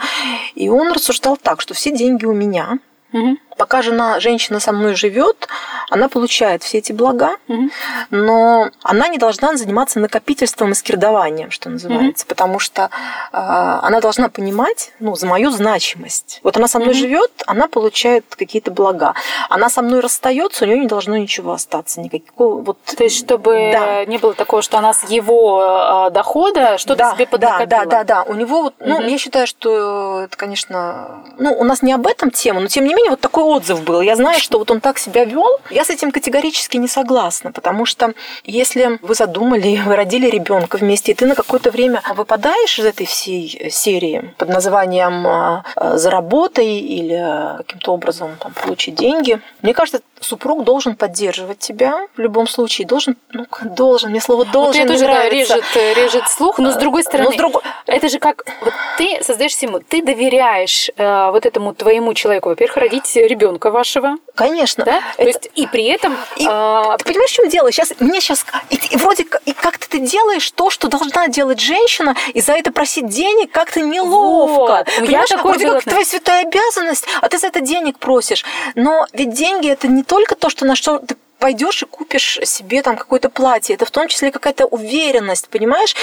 и он рассуждал так, что все деньги у меня. Угу. Пока жена, женщина со мной живет, она получает все эти блага, угу. но она не должна заниматься накопительством и скирдованием, что называется, угу. потому что э, она должна понимать, ну, за мою значимость. Вот она со мной угу. живет, она получает какие-то блага. Она со мной расстается, у нее не должно ничего остаться, никакого вот. То есть, чтобы да. не было такого, что она с его э, дохода что-то да, себе поднакопила. Да, да, да, да. У него вот, ну, угу. я считаю, что это, конечно, ну, у нас не об этом тема, но тем не менее вот такой отзыв был. Я знаю, что вот он так себя вел. Я с этим категорически не согласна, потому что если вы задумали, вы родили ребенка вместе, и ты на какое-то время выпадаешь из этой всей серии под названием а, «заработай» или каким-то образом там, получить деньги, мне кажется, супруг должен поддерживать тебя в любом случае, должен, ну, должен, мне слово должен вот тоже да, режет, режет слух, но с другой стороны, но с друг... это же как, вот ты создаешь семью, ты доверяешь э, вот этому твоему человеку, во-первых, родить ребенка вашего. Конечно. Да? Это... То есть, и при этом... И, э... Ты понимаешь, в чем дело? Сейчас, мне сейчас, и, и вроде и как-то ты делаешь то, что должна делать женщина, и за это просить денег как-то неловко. Вот. Понимаешь, Я вроде как твоя святая обязанность, а ты за это денег просишь. Но ведь деньги это не только то, что на что ты пойдешь и купишь себе там какое-то платье. Это в том числе какая-то уверенность, понимаешь?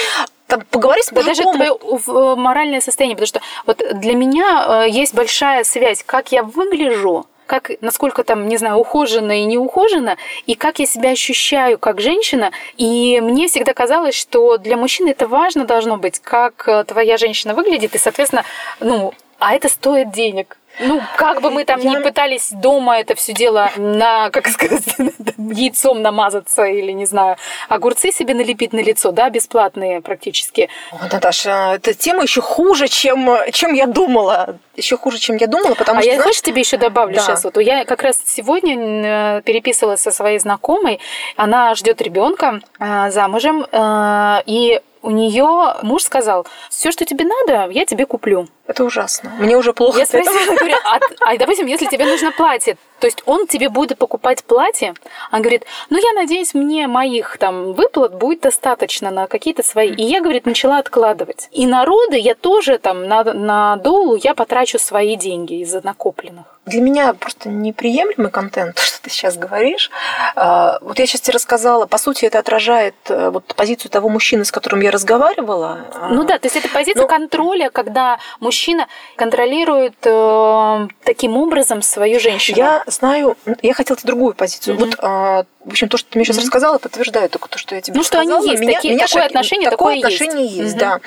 Там, поговори с да даже твое э, моральное состояние, потому что вот для меня э, есть большая связь, как я выгляжу, как, насколько там, не знаю, ухоженно и не ухоженно, и как я себя ощущаю как женщина. И мне всегда казалось, что для мужчины это важно должно быть, как э, твоя женщина выглядит, и, соответственно, ну, а это стоит денег. Ну, как бы мы там я... не пытались дома это все дело на, как сказать, <laughs> яйцом намазаться или, не знаю, огурцы себе налепить на лицо, да, бесплатные практически. О, Наташа, эта тема еще хуже, чем, чем я думала. Еще хуже, чем я думала, потому а что... А я, знаешь, тебе еще добавлю да. сейчас. Вот я как раз сегодня э, переписывалась со своей знакомой. Она ждет ребенка э, замужем, э, и у нее муж сказал, все, что тебе надо, я тебе куплю. Это ужасно. Мне уже плохо. Я спросила, говорю, а, а допустим, если тебе нужно платье, То есть он тебе будет покупать платье, он говорит, ну я надеюсь, мне моих там выплат будет достаточно на какие-то свои. И я, говорит, начала откладывать. И народы я тоже там на, на долу я потрачу свои деньги из накопленных. Для меня просто неприемлемый контент, то, <laughs> что ты сейчас говоришь. А, вот я сейчас тебе рассказала, по сути, это отражает э, вот позицию того мужчины, с которым я разговаривала. Ну да, то есть это позиция Но... Ну, контроля, когда мужчина контролирует э, таким образом свою женщину. Я знаю, я хотела другую позицию. Mm-hmm. Вот а, в общем, то, что ты мне сейчас mm-hmm. рассказала, подтверждает только то, что я тебе ну, сказала. Ну, что они есть, меня, такие, меня такое шок... отношение, такое такое отношение есть, есть mm-hmm. да.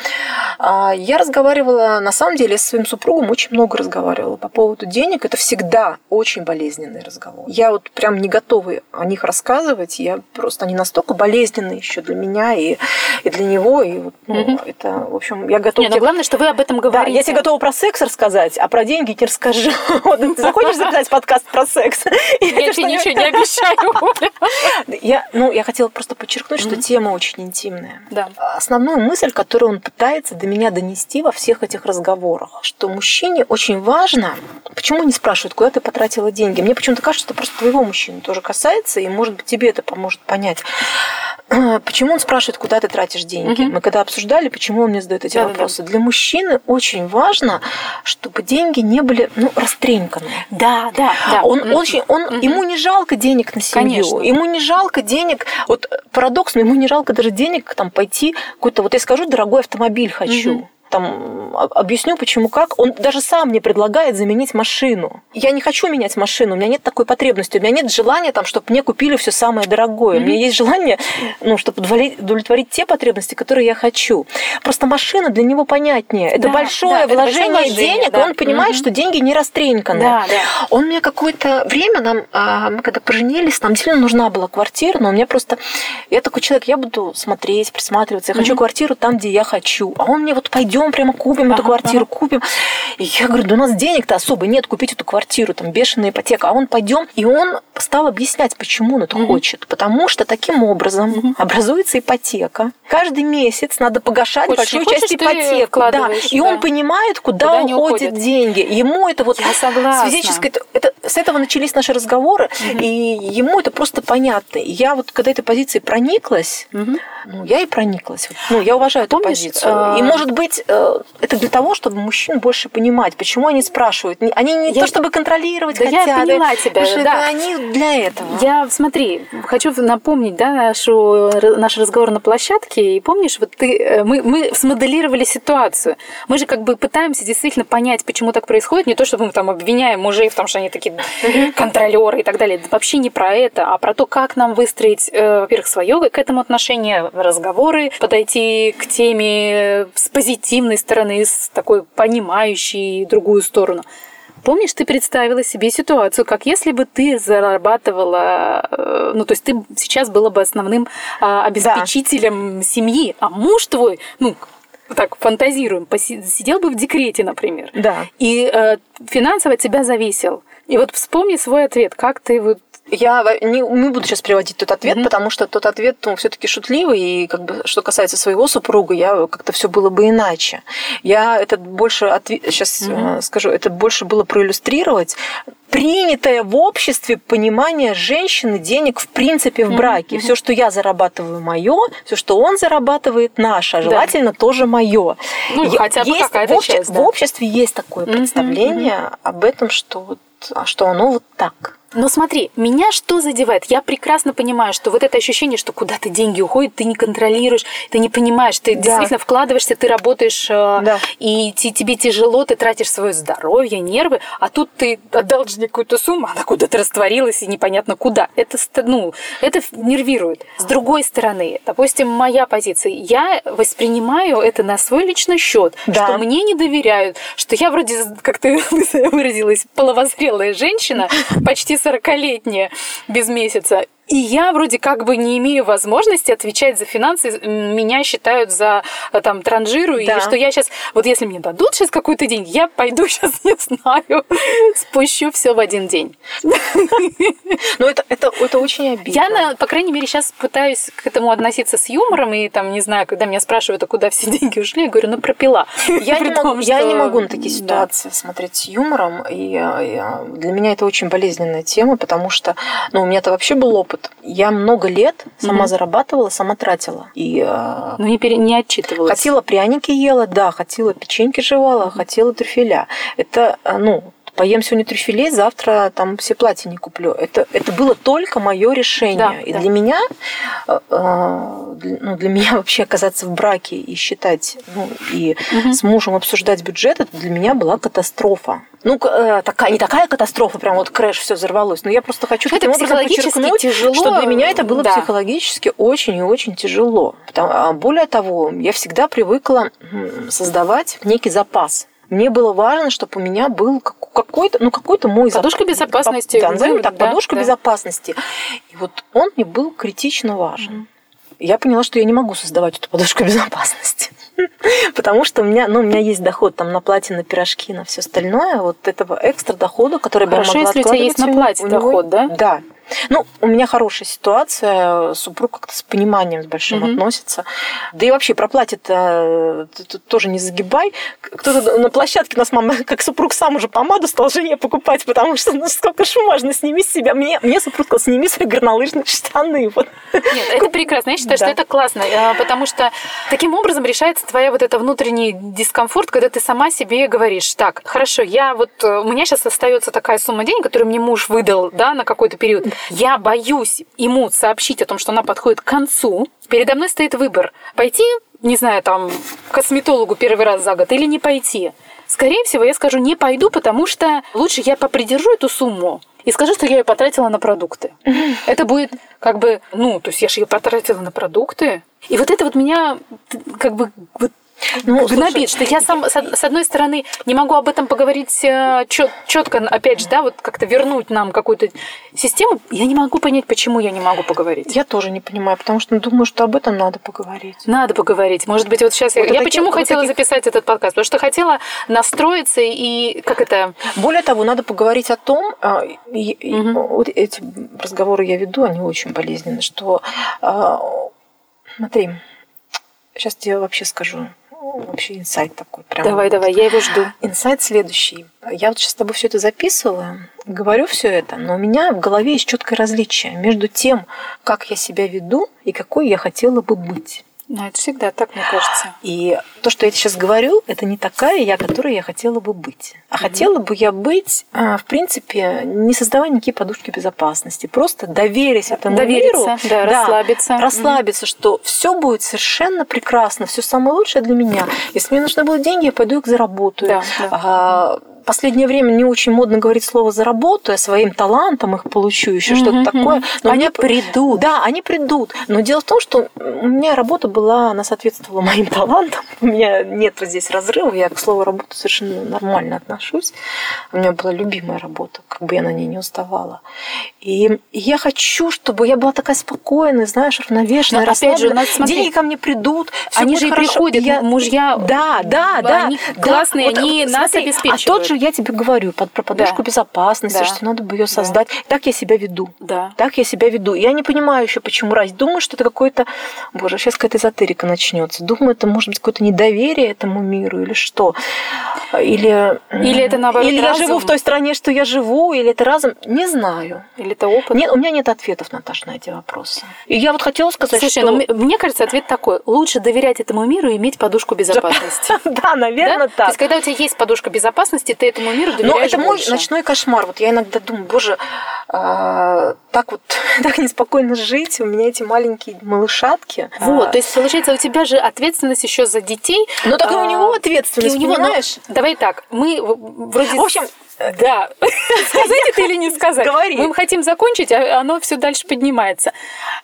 А, я разговаривала, на самом деле, с своим супругом очень много разговаривала по поводу денег. Это всегда очень болезненный разговор. Я вот прям не готова о них рассказывать. Я просто они настолько болезненные еще для меня и, и для него. И вот, ну, mm-hmm. это, в общем, я готова. Не, но главное, что вы об этом говорите. Да, я тебе готова про секс рассказать, а про деньги не расскажу. <laughs> Ты захочешь записать подкаст про секс? <laughs> Я тебе ничего не обещаю. <laughs> <laughs> Я ну, я хотела просто подчеркнуть, что тема очень интимная. Да. Основную мысль, которую он пытается до меня донести во всех этих разговорах, что мужчине очень важно, почему не спрашивают, куда ты потратила деньги. Мне почему-то кажется, что просто твоего мужчины тоже касается, и, может быть, тебе это поможет понять. <clears throat> Почему он спрашивает, куда ты тратишь деньги? Угу. Мы когда обсуждали, почему он мне задает эти да, вопросы. Да. Для мужчины очень важно, чтобы деньги не были ну, растреньканы. Да, да, да. Он угу. очень, он, угу. ему не жалко денег на семью, Конечно. ему не жалко денег. Вот парадокс, но ему не жалко даже денег там пойти какой-то. Вот я скажу, дорогой автомобиль хочу. Угу там объясню, почему как. Он даже сам мне предлагает заменить машину. Я не хочу менять машину, у меня нет такой потребности, у меня нет желания, там, чтобы мне купили все самое дорогое. Mm-hmm. У меня есть желание, ну, чтобы удовлетворить те потребности, которые я хочу. Просто машина для него понятнее. Это да, большое да, вложение это большое денег, да. он понимает, mm-hmm. что деньги не растреньканы. Да, да. Он мне какое-то время, нам, а, мы когда поженились, нам действительно нужна была квартира, но у меня просто... Я такой человек, я буду смотреть, присматриваться, я хочу mm-hmm. квартиру там, где я хочу. А он мне вот пойдет пойдем прямо купим ага, эту квартиру, ага. купим. И я говорю, да у нас денег-то особо нет купить эту квартиру, там бешеная ипотека. А он пойдем, и он стал объяснять, почему он это угу. хочет. Потому что таким образом угу. образуется ипотека. Каждый месяц надо погашать хочешь, большую часть ипотеки. Да. И да. он понимает, куда, куда уходят деньги. Ему это вот я согласна. с физической... Это, с этого начались наши разговоры, угу. и ему это просто понятно. И я вот когда этой позиции прониклась, угу. ну, я и прониклась. Ну, я уважаю эту Помнишь, позицию. А... И, может быть, это для того, чтобы мужчин больше понимать, почему они спрашивают. Они не я... то, чтобы контролировать да хотят. Я поняла тебя. Да. Они для этого. Я, смотри, хочу напомнить, да, нашу, наш разговор на площадке. И помнишь, вот ты, э, мы, мы смоделировали ситуацию. Мы же как бы пытаемся действительно понять, почему так происходит. Не то, чтобы мы там обвиняем мужей в том, что они такие контролеры и так далее. Вообще не про это, а про то, как нам выстроить, э, во-первых, свое к этому отношение, разговоры, подойти к теме с позитивом позитивной стороны, с такой понимающей другую сторону. Помнишь, ты представила себе ситуацию, как если бы ты зарабатывала, э, ну, то есть ты сейчас была бы основным а, обеспечителем да. семьи, а муж твой, ну, так фантазируем, сидел бы в декрете, например. Да. И э, финансово от тебя зависел. И вот вспомни свой ответ, как ты вот я не, не буду сейчас приводить тот ответ, mm-hmm. потому что тот ответ ну, все-таки шутливый, и как бы что касается своего супруга, я как-то все было бы иначе. Я это больше ответ, сейчас mm-hmm. скажу, это больше было проиллюстрировать принятое в обществе понимание женщины денег в принципе в браке. Mm-hmm. Все, что я зарабатываю, мое, все, что он зарабатывает, наше, а желательно да. тоже мое. Ну, хотя бы какая-то в, обще- часть, да. в обществе есть такое представление mm-hmm. об этом, что вот, а что оно вот так. Но смотри, меня что задевает? Я прекрасно понимаю, что вот это ощущение, что куда-то деньги уходят, ты не контролируешь, ты не понимаешь, ты да. действительно вкладываешься, ты работаешь, э, да. и тебе тяжело, ты тратишь свое здоровье, нервы, а тут ты отдал же какую-то сумму, она куда-то растворилась, и непонятно куда. Это, ну, это нервирует. С другой стороны, допустим, моя позиция, я воспринимаю это на свой личный счет, да. что мне не доверяют, что я вроде, как ты <laughs> выразилась, половозрелая женщина, почти 40-летняя без месяца. И я вроде как бы не имею возможности отвечать за финансы, меня считают за э, там транжиру, да. и что я сейчас, вот если мне дадут сейчас какой-то день, я пойду <laughs> сейчас, не знаю, спущу все в один день. Ну, это, это, это очень обидно. Я, по крайней мере, сейчас пытаюсь к этому относиться с юмором, и там, не знаю, когда меня спрашивают, а куда все <laughs> деньги ушли, я говорю, ну, пропила. Я, не, могу, что... я не могу на <laughs> такие ситуации да. смотреть с юмором, и, и для меня это очень болезненная тема, потому что, ну, у меня-то вообще был опыт опыт. Я много лет сама mm-hmm. зарабатывала, сама тратила. И, э, ну, не, пере... не отчитывалась. Хотела пряники ела, да, хотела печеньки жевала, хотела трюфеля. Это, э, ну, поем сегодня трюфелей, завтра там все платья не куплю. Это, это было только мое решение. Да, и да. для меня, э, ну, для меня <laughs> вообще оказаться в браке и считать, ну, и угу. с мужем обсуждать бюджет, это для меня была катастрофа. Ну, э, такая, не такая катастрофа, прям вот крэш, все взорвалось. Но я просто хочу таким образом подчеркнуть, тяжело. что для меня это было да. психологически очень и очень тяжело. А более того, я всегда привыкла создавать некий запас мне было важно, чтобы у меня был какой-то, ну, какой-то мой подушка зап... безопасности. Да, назовем так, да, подушка да. безопасности. И вот он мне был критично важен. Mm-hmm. Я поняла, что я не могу создавать эту подушку <laughs> безопасности. Потому что у меня, ну, у меня есть доход там на платье, на пирожки, на все остальное. Вот этого экстра дохода, который Хорошо, бы я могла если у тебя есть на платье доход, да? Да. Ну, у меня хорошая ситуация, супруг как-то с пониманием с большим угу. относится. Да и вообще про платье-то ты тоже не загибай. Кто-то на площадке у нас мама, <laughs> как супруг сам уже помаду стал жене покупать, потому что ну сколько ж можно, сними с себя. Мне, мне супруг сказал, сними свои горнолыжные штаны. <laughs> Вот. Нет, это прекрасно. Я считаю, да. что это классно, а, потому что таким образом решается твоя вот эта внутренний дискомфорт, когда ты сама себе говоришь, так, хорошо, я вот, э, у меня сейчас остается такая сумма денег, которую мне муж выдал, да, на какой-то период я боюсь ему сообщить о том, что она подходит к концу, передо мной стоит выбор. Пойти, не знаю, там, к косметологу первый раз за год или не пойти. Скорее всего, я скажу, не пойду, потому что лучше я попридержу эту сумму, и скажу, что я ее потратила на продукты. <laughs> Это будет как бы, ну, то есть я же ее потратила на продукты. И вот это вот меня как бы вот ну, гнобит, что я сам, с одной стороны, не могу об этом поговорить э, четко, опять же, да, вот как-то вернуть нам какую-то систему. Я не могу понять, почему я не могу поговорить. Я тоже не понимаю, потому что думаю, что об этом надо поговорить. Надо поговорить. Может быть, вот сейчас вот я... Я почему вот хотела таких... записать этот подкаст? Потому что хотела настроиться и как это... Более того, надо поговорить о том, а, угу. вот эти разговоры я веду, они очень болезненны, что а, смотри, сейчас тебе вообще скажу вообще инсайт такой. Прям давай, вот. давай, я его жду. Инсайт следующий. Я вот сейчас с тобой все это записывала, говорю все это, но у меня в голове есть четкое различие между тем, как я себя веду и какой я хотела бы быть. Ну, это всегда так, мне кажется. И то, что я сейчас говорю, это не такая я, которой я хотела бы быть. А mm хотела бы я быть, а, в принципе, не создавая никакие подушки безопасности, просто доверясь этому Довериться, миру, да, да, расслабиться, расслабиться, mm что все будет совершенно прекрасно, все самое лучшее для меня. Если мне нужны будут деньги, я пойду их заработаю. Да, да. А, последнее время не очень модно говорить слово «заработаю», своим талантом их получу, еще mm-hmm. что-то такое. Но они мне... придут. Да, они придут. Но дело в том, что у меня работа была, она соответствовала моим талантам. <laughs> У меня нет вот здесь разрыва. Я к слову работу совершенно нормально отношусь. У меня была любимая работа, как бы я на ней не уставала. И я хочу, чтобы я была такая спокойная, знаешь, равновешенная, Но, опять же, нас, смотри, деньги ко мне придут, они же хорошо. приходят, я... мужья, да, да, да, они классные, да. они вот, нас смотри, обеспечивают. А тот же я тебе говорю под, про подушку да. безопасности, да. что надо бы ее создать. Да. Так я себя веду. Да. Так я себя веду. Я не понимаю еще, почему раз. Думаю, что это какой-то, боже, сейчас какая-то эзотерика начнется. Думаю, это может быть какое-то недоверие этому миру или что. Или, или это наоборот Или разум. я живу в той стране, что я живу, или это разум. Не знаю. Или это опыт. Нет, у меня нет ответов, Наташа, на эти вопросы. И я вот хотела сказать, Слушай, что... ну, мне кажется, ответ такой. Лучше доверять этому миру и иметь подушку безопасности. <laughs> Да, наверное, так. То есть, когда у тебя есть подушка безопасности, ты этому миру доверяешь Но это мой ночной кошмар. Вот я иногда думаю, боже, а, так вот, <laughs> так неспокойно жить, у меня эти маленькие малышатки. Вот, то есть, получается, у тебя же ответственность еще за детей. Ну, так и у него ответственность, понимаешь? Давай так, мы вроде... В общем, да. <laughs> Сказать это или не сказать? Говори. Мы хотим закончить, а оно все дальше поднимается.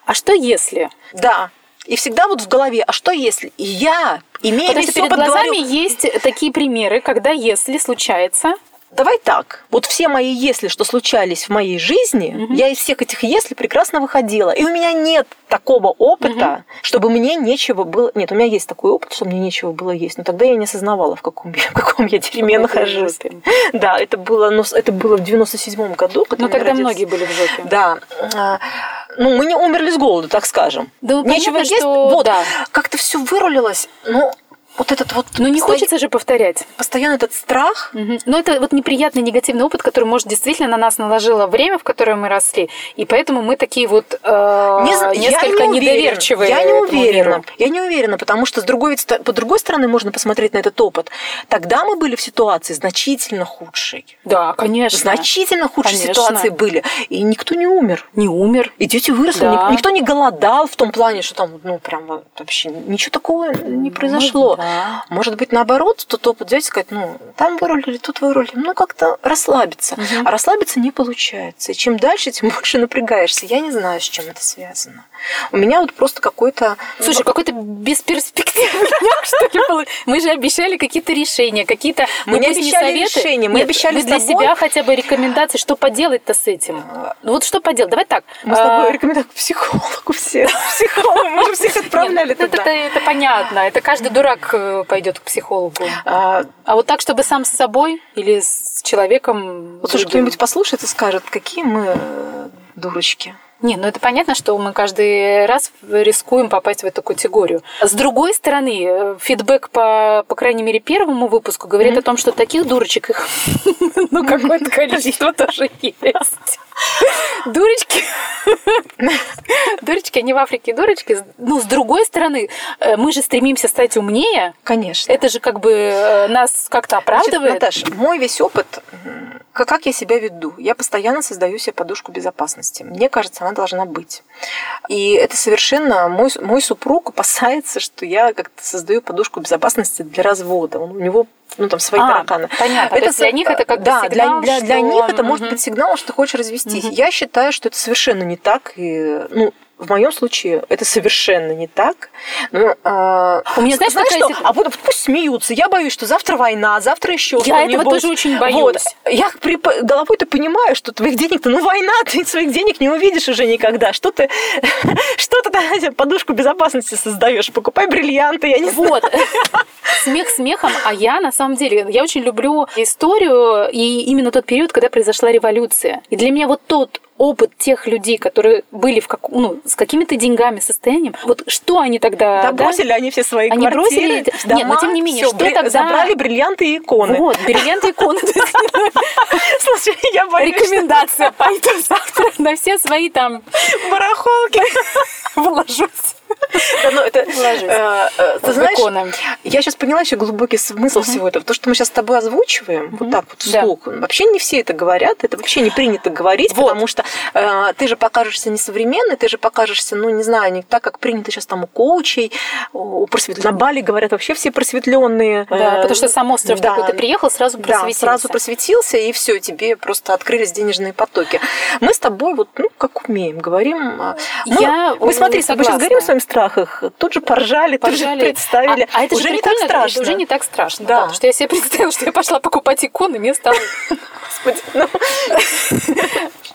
А что если? Да. И всегда вот в голове, а что если я, имея Потому что перед глазами говорю... есть такие примеры, когда если случается давай так. Вот все мои «если», что случались в моей жизни, угу. я из всех этих «если» прекрасно выходила. И у меня нет такого опыта, угу. чтобы мне нечего было... Нет, у меня есть такой опыт, что мне нечего было есть, но тогда я не осознавала, в каком, <laughs> в каком я дерьме нахожусь. Да, это было, ну, это было в 97-м году. Ну, тогда родился. многие были в жопе. Да. А, ну, мы не умерли с голоду, так скажем. Да, Нечего понятно, есть. Что... Вот, да. как-то все вырулилось. Ну, вот этот вот... Ну, не хочется же повторять. Постоянно этот страх. Угу. Но это вот неприятный негативный опыт, который, может, действительно на нас наложило время, в которое мы росли. И поэтому мы такие вот э, не, несколько я не недоверчивые. Я не уверена. Миру. Я не уверена, потому что с другой, по другой стороны можно посмотреть на этот опыт. Тогда мы были в ситуации значительно худшей. Да, конечно. Значительно худшей конечно. ситуации были. И никто не умер. Не умер. И дети выросли. Да. Никто не голодал в том плане, что там, ну, прям вообще ничего такого не произошло. Да. Может быть, наоборот, тот опыт взять и сказать, ну, там вырулили, тут вырулили, ну, как-то расслабиться. Угу. А расслабиться не получается. И чем дальше, тем <laughs> больше напрягаешься. Я не знаю, с чем это связано. У меня вот просто какой-то... Слушай, какой-то бесперспективный <laughs> что ли, было. Мы же обещали какие-то решения, какие-то... Мы не обещали решения, мы Нет, обещали для тобой... себя хотя бы рекомендации, что поделать-то с этим. Ну вот что поделать? Давай так. Мы с тобой а, рекомендуем к психологу все. <laughs> Психологу, мы же всех отправляли ну, туда. Это понятно. Это каждый дурак э, пойдет к психологу. А, а вот так, чтобы сам с собой или с человеком... Вот слушай, кто-нибудь послушает и скажет, какие мы э, дурочки. Не, ну это понятно, что мы каждый раз рискуем попасть в эту категорию. С другой стороны, э, фидбэк по, по крайней мере, первому выпуску говорит mm-hmm. о том, что таких дурочек их, <laughs> ну, какое-то количество тоже есть. Дурочки. <laughs> Дурочки, они в Африке дурочки. Ну, с другой стороны, э, мы же стремимся стать умнее. Конечно. Это же как бы э, нас как-то оправдывает. Значит, Наташа, мой весь опыт, как я себя веду? Я постоянно создаю себе подушку безопасности. Мне кажется, она должна быть. И это совершенно... Мой, мой супруг опасается, что я как-то создаю подушку безопасности для развода. Он, у него ну там свои а, тараканы. Понятно. Это для них это как да, сигнал, для, для, для них это угу. может быть сигнал, что ты хочешь развестись. Угу. Я считаю, что это совершенно не так. И, ну, в моем случае это совершенно не так. Но, а, У меня, знаешь, знаешь что? Ситуация? А вот пусть смеются. Я боюсь, что завтра война, завтра еще. Я этого тоже очень боюсь. Вот. Я при... головой-то понимаю, что твоих денег-то, ну война, <laughs> ты своих денег не увидишь уже никогда. Что ты, <laughs> что ты подушку безопасности создаешь? Покупай бриллианты, я не знаю. Вот. Смех смехом, а я на самом деле, я очень люблю историю и именно тот период, когда произошла революция. И для меня вот тот опыт тех людей, которые были в как, ну, с какими-то деньгами, состоянием, вот что они тогда... Да, бросили они все свои они квартиры, бросили... Дома, Нет, но тем не менее, что тогда... Забрали бриллианты и иконы. Вот, бриллианты и иконы. <laughs> <laughs> Слушай, я боюсь... Рекомендация. <laughs> Пойду завтра на все свои там... Барахолки. Вложусь. Да, ну, это, э, э, ты знаешь, я сейчас поняла еще глубокий смысл всего этого. То, что мы сейчас с тобой озвучиваем, вот так вот вслух, да. вообще не все это говорят, это вообще не принято говорить, вот. потому что э, ты же покажешься несовременной, ты же покажешься, ну, не знаю, не так, как принято сейчас там у коучей, у просвет... на Бали говорят вообще все просветленные. Да, э, потому что сам остров да, такой, ты приехал, сразу просветился. Да, сразу просветился, и все, тебе просто открылись денежные потоки. Мы с тобой вот, ну, как умеем, говорим. Мы, я мы смотри, мы сейчас говорим о своем страхах, тут же поржали, поржали. тут же представили. А, а это уже не так страшно. Это уже не так страшно. Да. Потому что я себе <laughs> представила, что я пошла покупать иконы, мне стало... Господи, ну...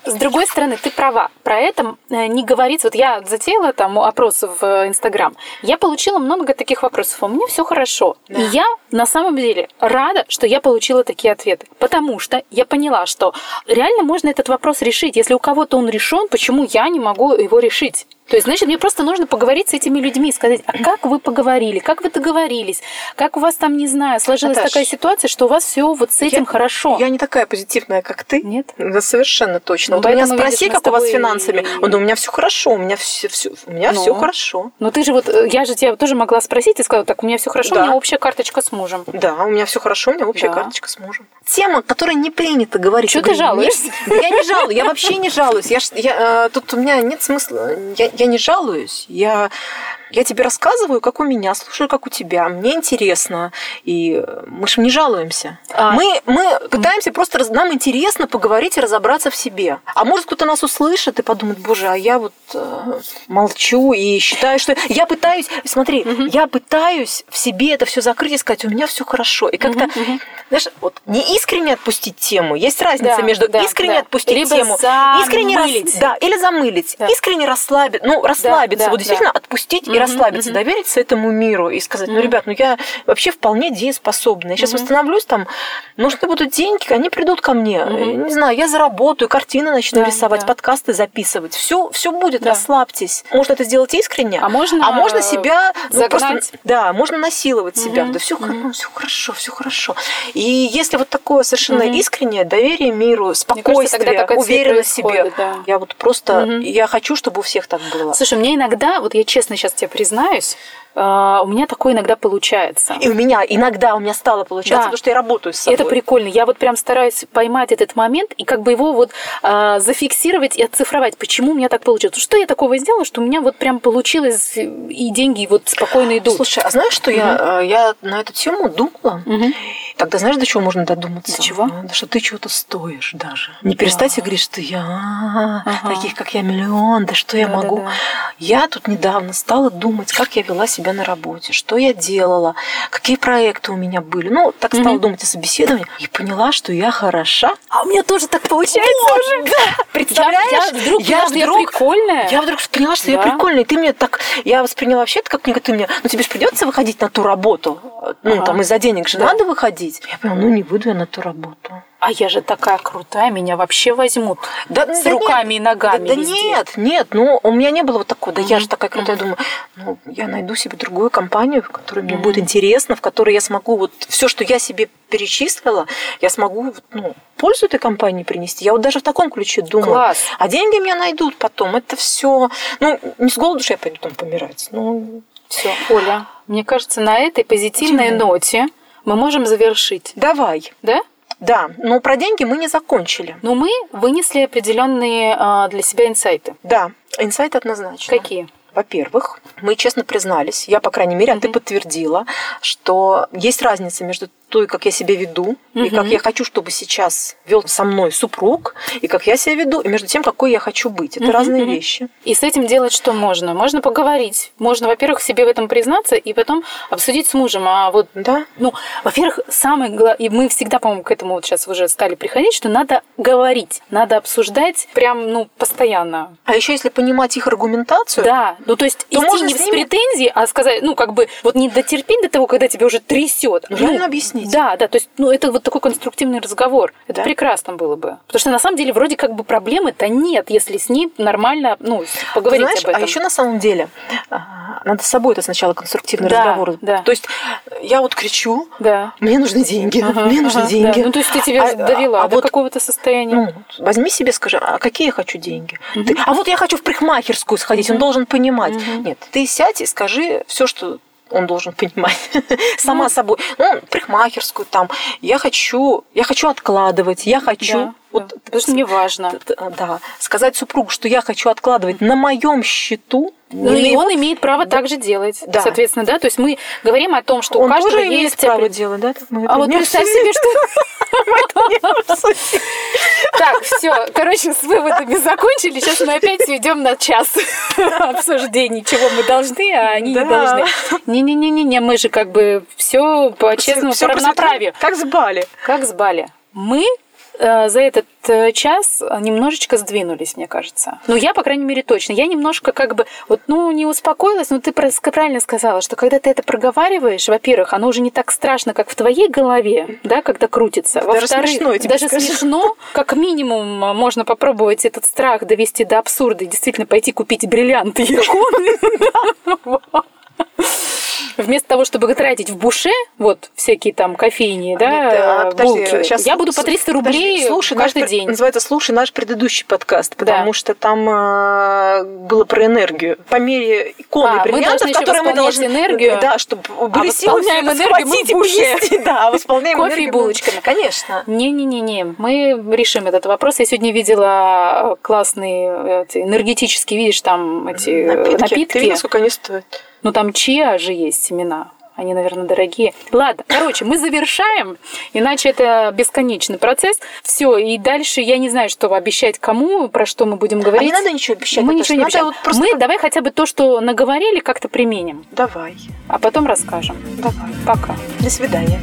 С другой стороны, ты права. Про это э, не говорится. Вот я затеяла там опрос в э, Инстаграм. Я получила много таких вопросов. У меня все хорошо. Да. И я на самом деле рада, что я получила такие ответы. Потому что я поняла, что реально можно этот вопрос решить. Если у кого-то он решен, почему я не могу его решить? То есть, значит, мне просто нужно поговорить с этими людьми, сказать, а как вы поговорили, как вы договорились, как у вас там, не знаю, сложилась Наташ, такая ситуация, что у вас все вот с этим я, хорошо. Я не такая позитивная, как ты. Нет? Да, совершенно точно. Ну, вот меня спроси, видишь, как тобой... у вас с финансами. Он, да, у меня все хорошо, у меня все, все у меня ну, все хорошо. Ну ты же вот, э, я же тебя тоже могла спросить и сказала, так, у меня все хорошо, да. у меня общая карточка с мужем. Да, у меня все хорошо, у меня общая да. карточка с мужем. Тема, которая не принято говорить. Что ты жалуешься? Я не жалуюсь, я вообще не жалуюсь. Я, я, э, тут у меня нет смысла, я, я не жалуюсь. Я Я тебе рассказываю, как у меня, слушаю, как у тебя. Мне интересно. И мы же не жалуемся. А... Мы, мы пытаемся просто... Нам интересно поговорить и разобраться в себе. А может, кто-то нас услышит и подумает, боже, а я вот э, молчу и считаю, что... Я пытаюсь... Смотри, угу. я пытаюсь в себе это все закрыть и сказать, у меня все хорошо. И как-то, угу, угу. знаешь, вот не искренне отпустить тему. Есть разница да, между да, искренне да. отпустить Либо тему, искренне рас... да, или замылить, да. искренне расслабиться, ну расслабиться, да, вот да, действительно да. отпустить угу, и расслабиться, довериться этому миру и сказать, ну ребят, ну я вообще вполне дееспособна, я сейчас восстановлюсь, там нужны будут деньги, они придут ко мне, угу. не знаю, я заработаю, картины начну рисовать, подкасты записывать, все, все будет, расслабьтесь. Можно это сделать искренне, а можно, а можно себя, ну, просто, да, можно насиловать себя, да все, все хорошо, все хорошо. И если вот такое совершенно искреннее доверие миру, спокойствие, уверенность в себе, я вот просто, я хочу, чтобы у всех так было. Слушай, мне иногда, вот я честно сейчас тебе признаюсь, а, у меня такое иногда получается. И у меня иногда у меня стало получаться, да. потому что я работаю с собой. Это прикольно. Я вот прям стараюсь поймать этот момент и как бы его вот а, зафиксировать и оцифровать, почему у меня так получилось. Что я такого сделала, что у меня вот прям получилось и деньги вот спокойно идут. Слушай, а знаешь, что угу. я, я на эту тему думала? Угу. Тогда знаешь, до чего можно додуматься? До чего? Да, что ты чего-то стоишь даже. Не перестать да. говорить, что я ага. таких, как я, миллион, да что я да, могу. Да, да. Я тут недавно стала думать, как я вела себя на работе, что я делала, какие проекты у меня были. Ну, так стала mm-hmm. думать о собеседовании и поняла, что я хороша. А у меня тоже так получается вот, уже. Да. Представляешь? Я, я вдруг я, вдруг, я прикольная. Я вдруг поняла, что да. я прикольная. И ты мне так... Я восприняла вообще это как. Ты мне... Ну, тебе же придется выходить на ту работу. Ну, ага. там из-за денег же да. надо выходить. Я поняла, ну, не выйду я на ту работу а я же такая крутая, меня вообще возьмут да, с да руками нет, и ногами. Да, да нет, нет, ну у меня не было вот такого, да mm-hmm. я же такая крутая, mm-hmm. думаю, ну я найду себе другую компанию, в которой мне mm-hmm. будет интересно, в которой я смогу вот все, что я себе перечислила, я смогу ну, пользу этой компании принести. Я вот даже в таком ключе думаю. Класс. А деньги меня найдут потом. Это все, ну не с голоду же я пойду там помирать. Ну все, Оля. Мне кажется, на этой позитивной Почему? ноте мы можем завершить. Давай. Да? Да, но про деньги мы не закончили. Но мы вынесли определенные а, для себя инсайты. Да, инсайты однозначно. Какие? Во-первых, мы честно признались, я, по крайней мере, а ты подтвердила, что есть разница между той, как я себя веду, угу. и как я хочу, чтобы сейчас вел со мной супруг, и как я себя веду, и между тем, какой я хочу быть. Это угу. разные вещи. И с этим делать что можно? Можно поговорить. Можно, во-первых, себе в этом признаться, и потом обсудить с мужем. А вот, да. ну, во-первых, самое главное, и мы всегда, по-моему, к этому вот сейчас уже стали приходить, что надо говорить, надо обсуждать прям, ну, постоянно. А еще если понимать их аргументацию, да, ну то есть то идти не с, ними... претензией, а сказать, ну как бы вот не дотерпеть до того, когда тебя уже трясет. Ну, реально объяснить объяснить. Да, да, то есть, ну, это вот такой конструктивный разговор. Это да? прекрасно было бы. Потому что на самом деле вроде как бы проблемы-то нет, если с ней нормально, ну, поговорить Знаешь, об этом. А еще на самом деле а, надо с собой это сначала конструктивный да, разговор. Да. То есть я вот кричу, да. мне нужны деньги, ага, мне нужны ага, деньги. Да. Ну, то есть ты тебя а, довела а, до вот, какого-то состояния. Ну, возьми себе, скажи, а какие я хочу деньги? Угу. Ты, а вот я хочу в парикмахерскую сходить, угу. он должен понимать. Угу. Нет, ты сядь и скажи все, что он должен понимать <laughs> сама ну, собой. Ну, парикмахерскую там. Я хочу, я хочу откладывать, я хочу. Да, вот, да, потому что мне важно. Да, сказать супругу, что я хочу откладывать на моем счету. Ну и он имеет право да. так же делать. Да. Соответственно, да. То есть мы говорим о том, что он у каждого тоже есть имеет право делать, да? а вот представь себе, что <laughs> <laughs> Так, все. Короче, с выводами закончили. Сейчас мы опять сведем на час <laughs> обсуждений, чего мы должны, а они не должны. Не-не-не-не, мы же как бы все по-честному, по равноправию. Как с Бали. Как с Бали. Мы за этот э, час немножечко сдвинулись, мне кажется. Ну, я, по крайней мере, точно. Я немножко как бы, вот, ну, не успокоилась, но ты правильно сказала, что когда ты это проговариваешь, во-первых, оно уже не так страшно, как в твоей голове, да, когда крутится. Даже смешно, я тебе Даже скажу. смешно, как минимум, можно попробовать этот страх довести до абсурда и действительно пойти купить бриллианты <laughs> вместо того, чтобы тратить в буше, вот всякие там кофейни, да, Нет, а, подожди, булки, сейчас я буду по 300 рублей подожди, слушай каждый наш, день. Называется «Слушай наш предыдущий подкаст», потому да. что там э, было про энергию. По мере иконы а, бриллиантов, которые мы должны... энергию. Да, чтобы были а силы энергию мы в буше. Да, восполняем Кофе и булочками. Конечно. Не-не-не, мы решим этот вопрос. Я сегодня видела классные эти, энергетические, видишь, там эти напитки. напитки. Ты видишь, сколько они стоят? Ну, там чиа же есть семена. Они, наверное, дорогие. Ладно, короче, мы завершаем, иначе это бесконечный процесс. Все, и дальше я не знаю, что обещать кому, про что мы будем говорить. А не надо ничего обещать. Мы ничего не обещаем. Вот просто... Мы давай хотя бы то, что наговорили, как-то применим. Давай. А потом расскажем. Давай. Пока. До свидания.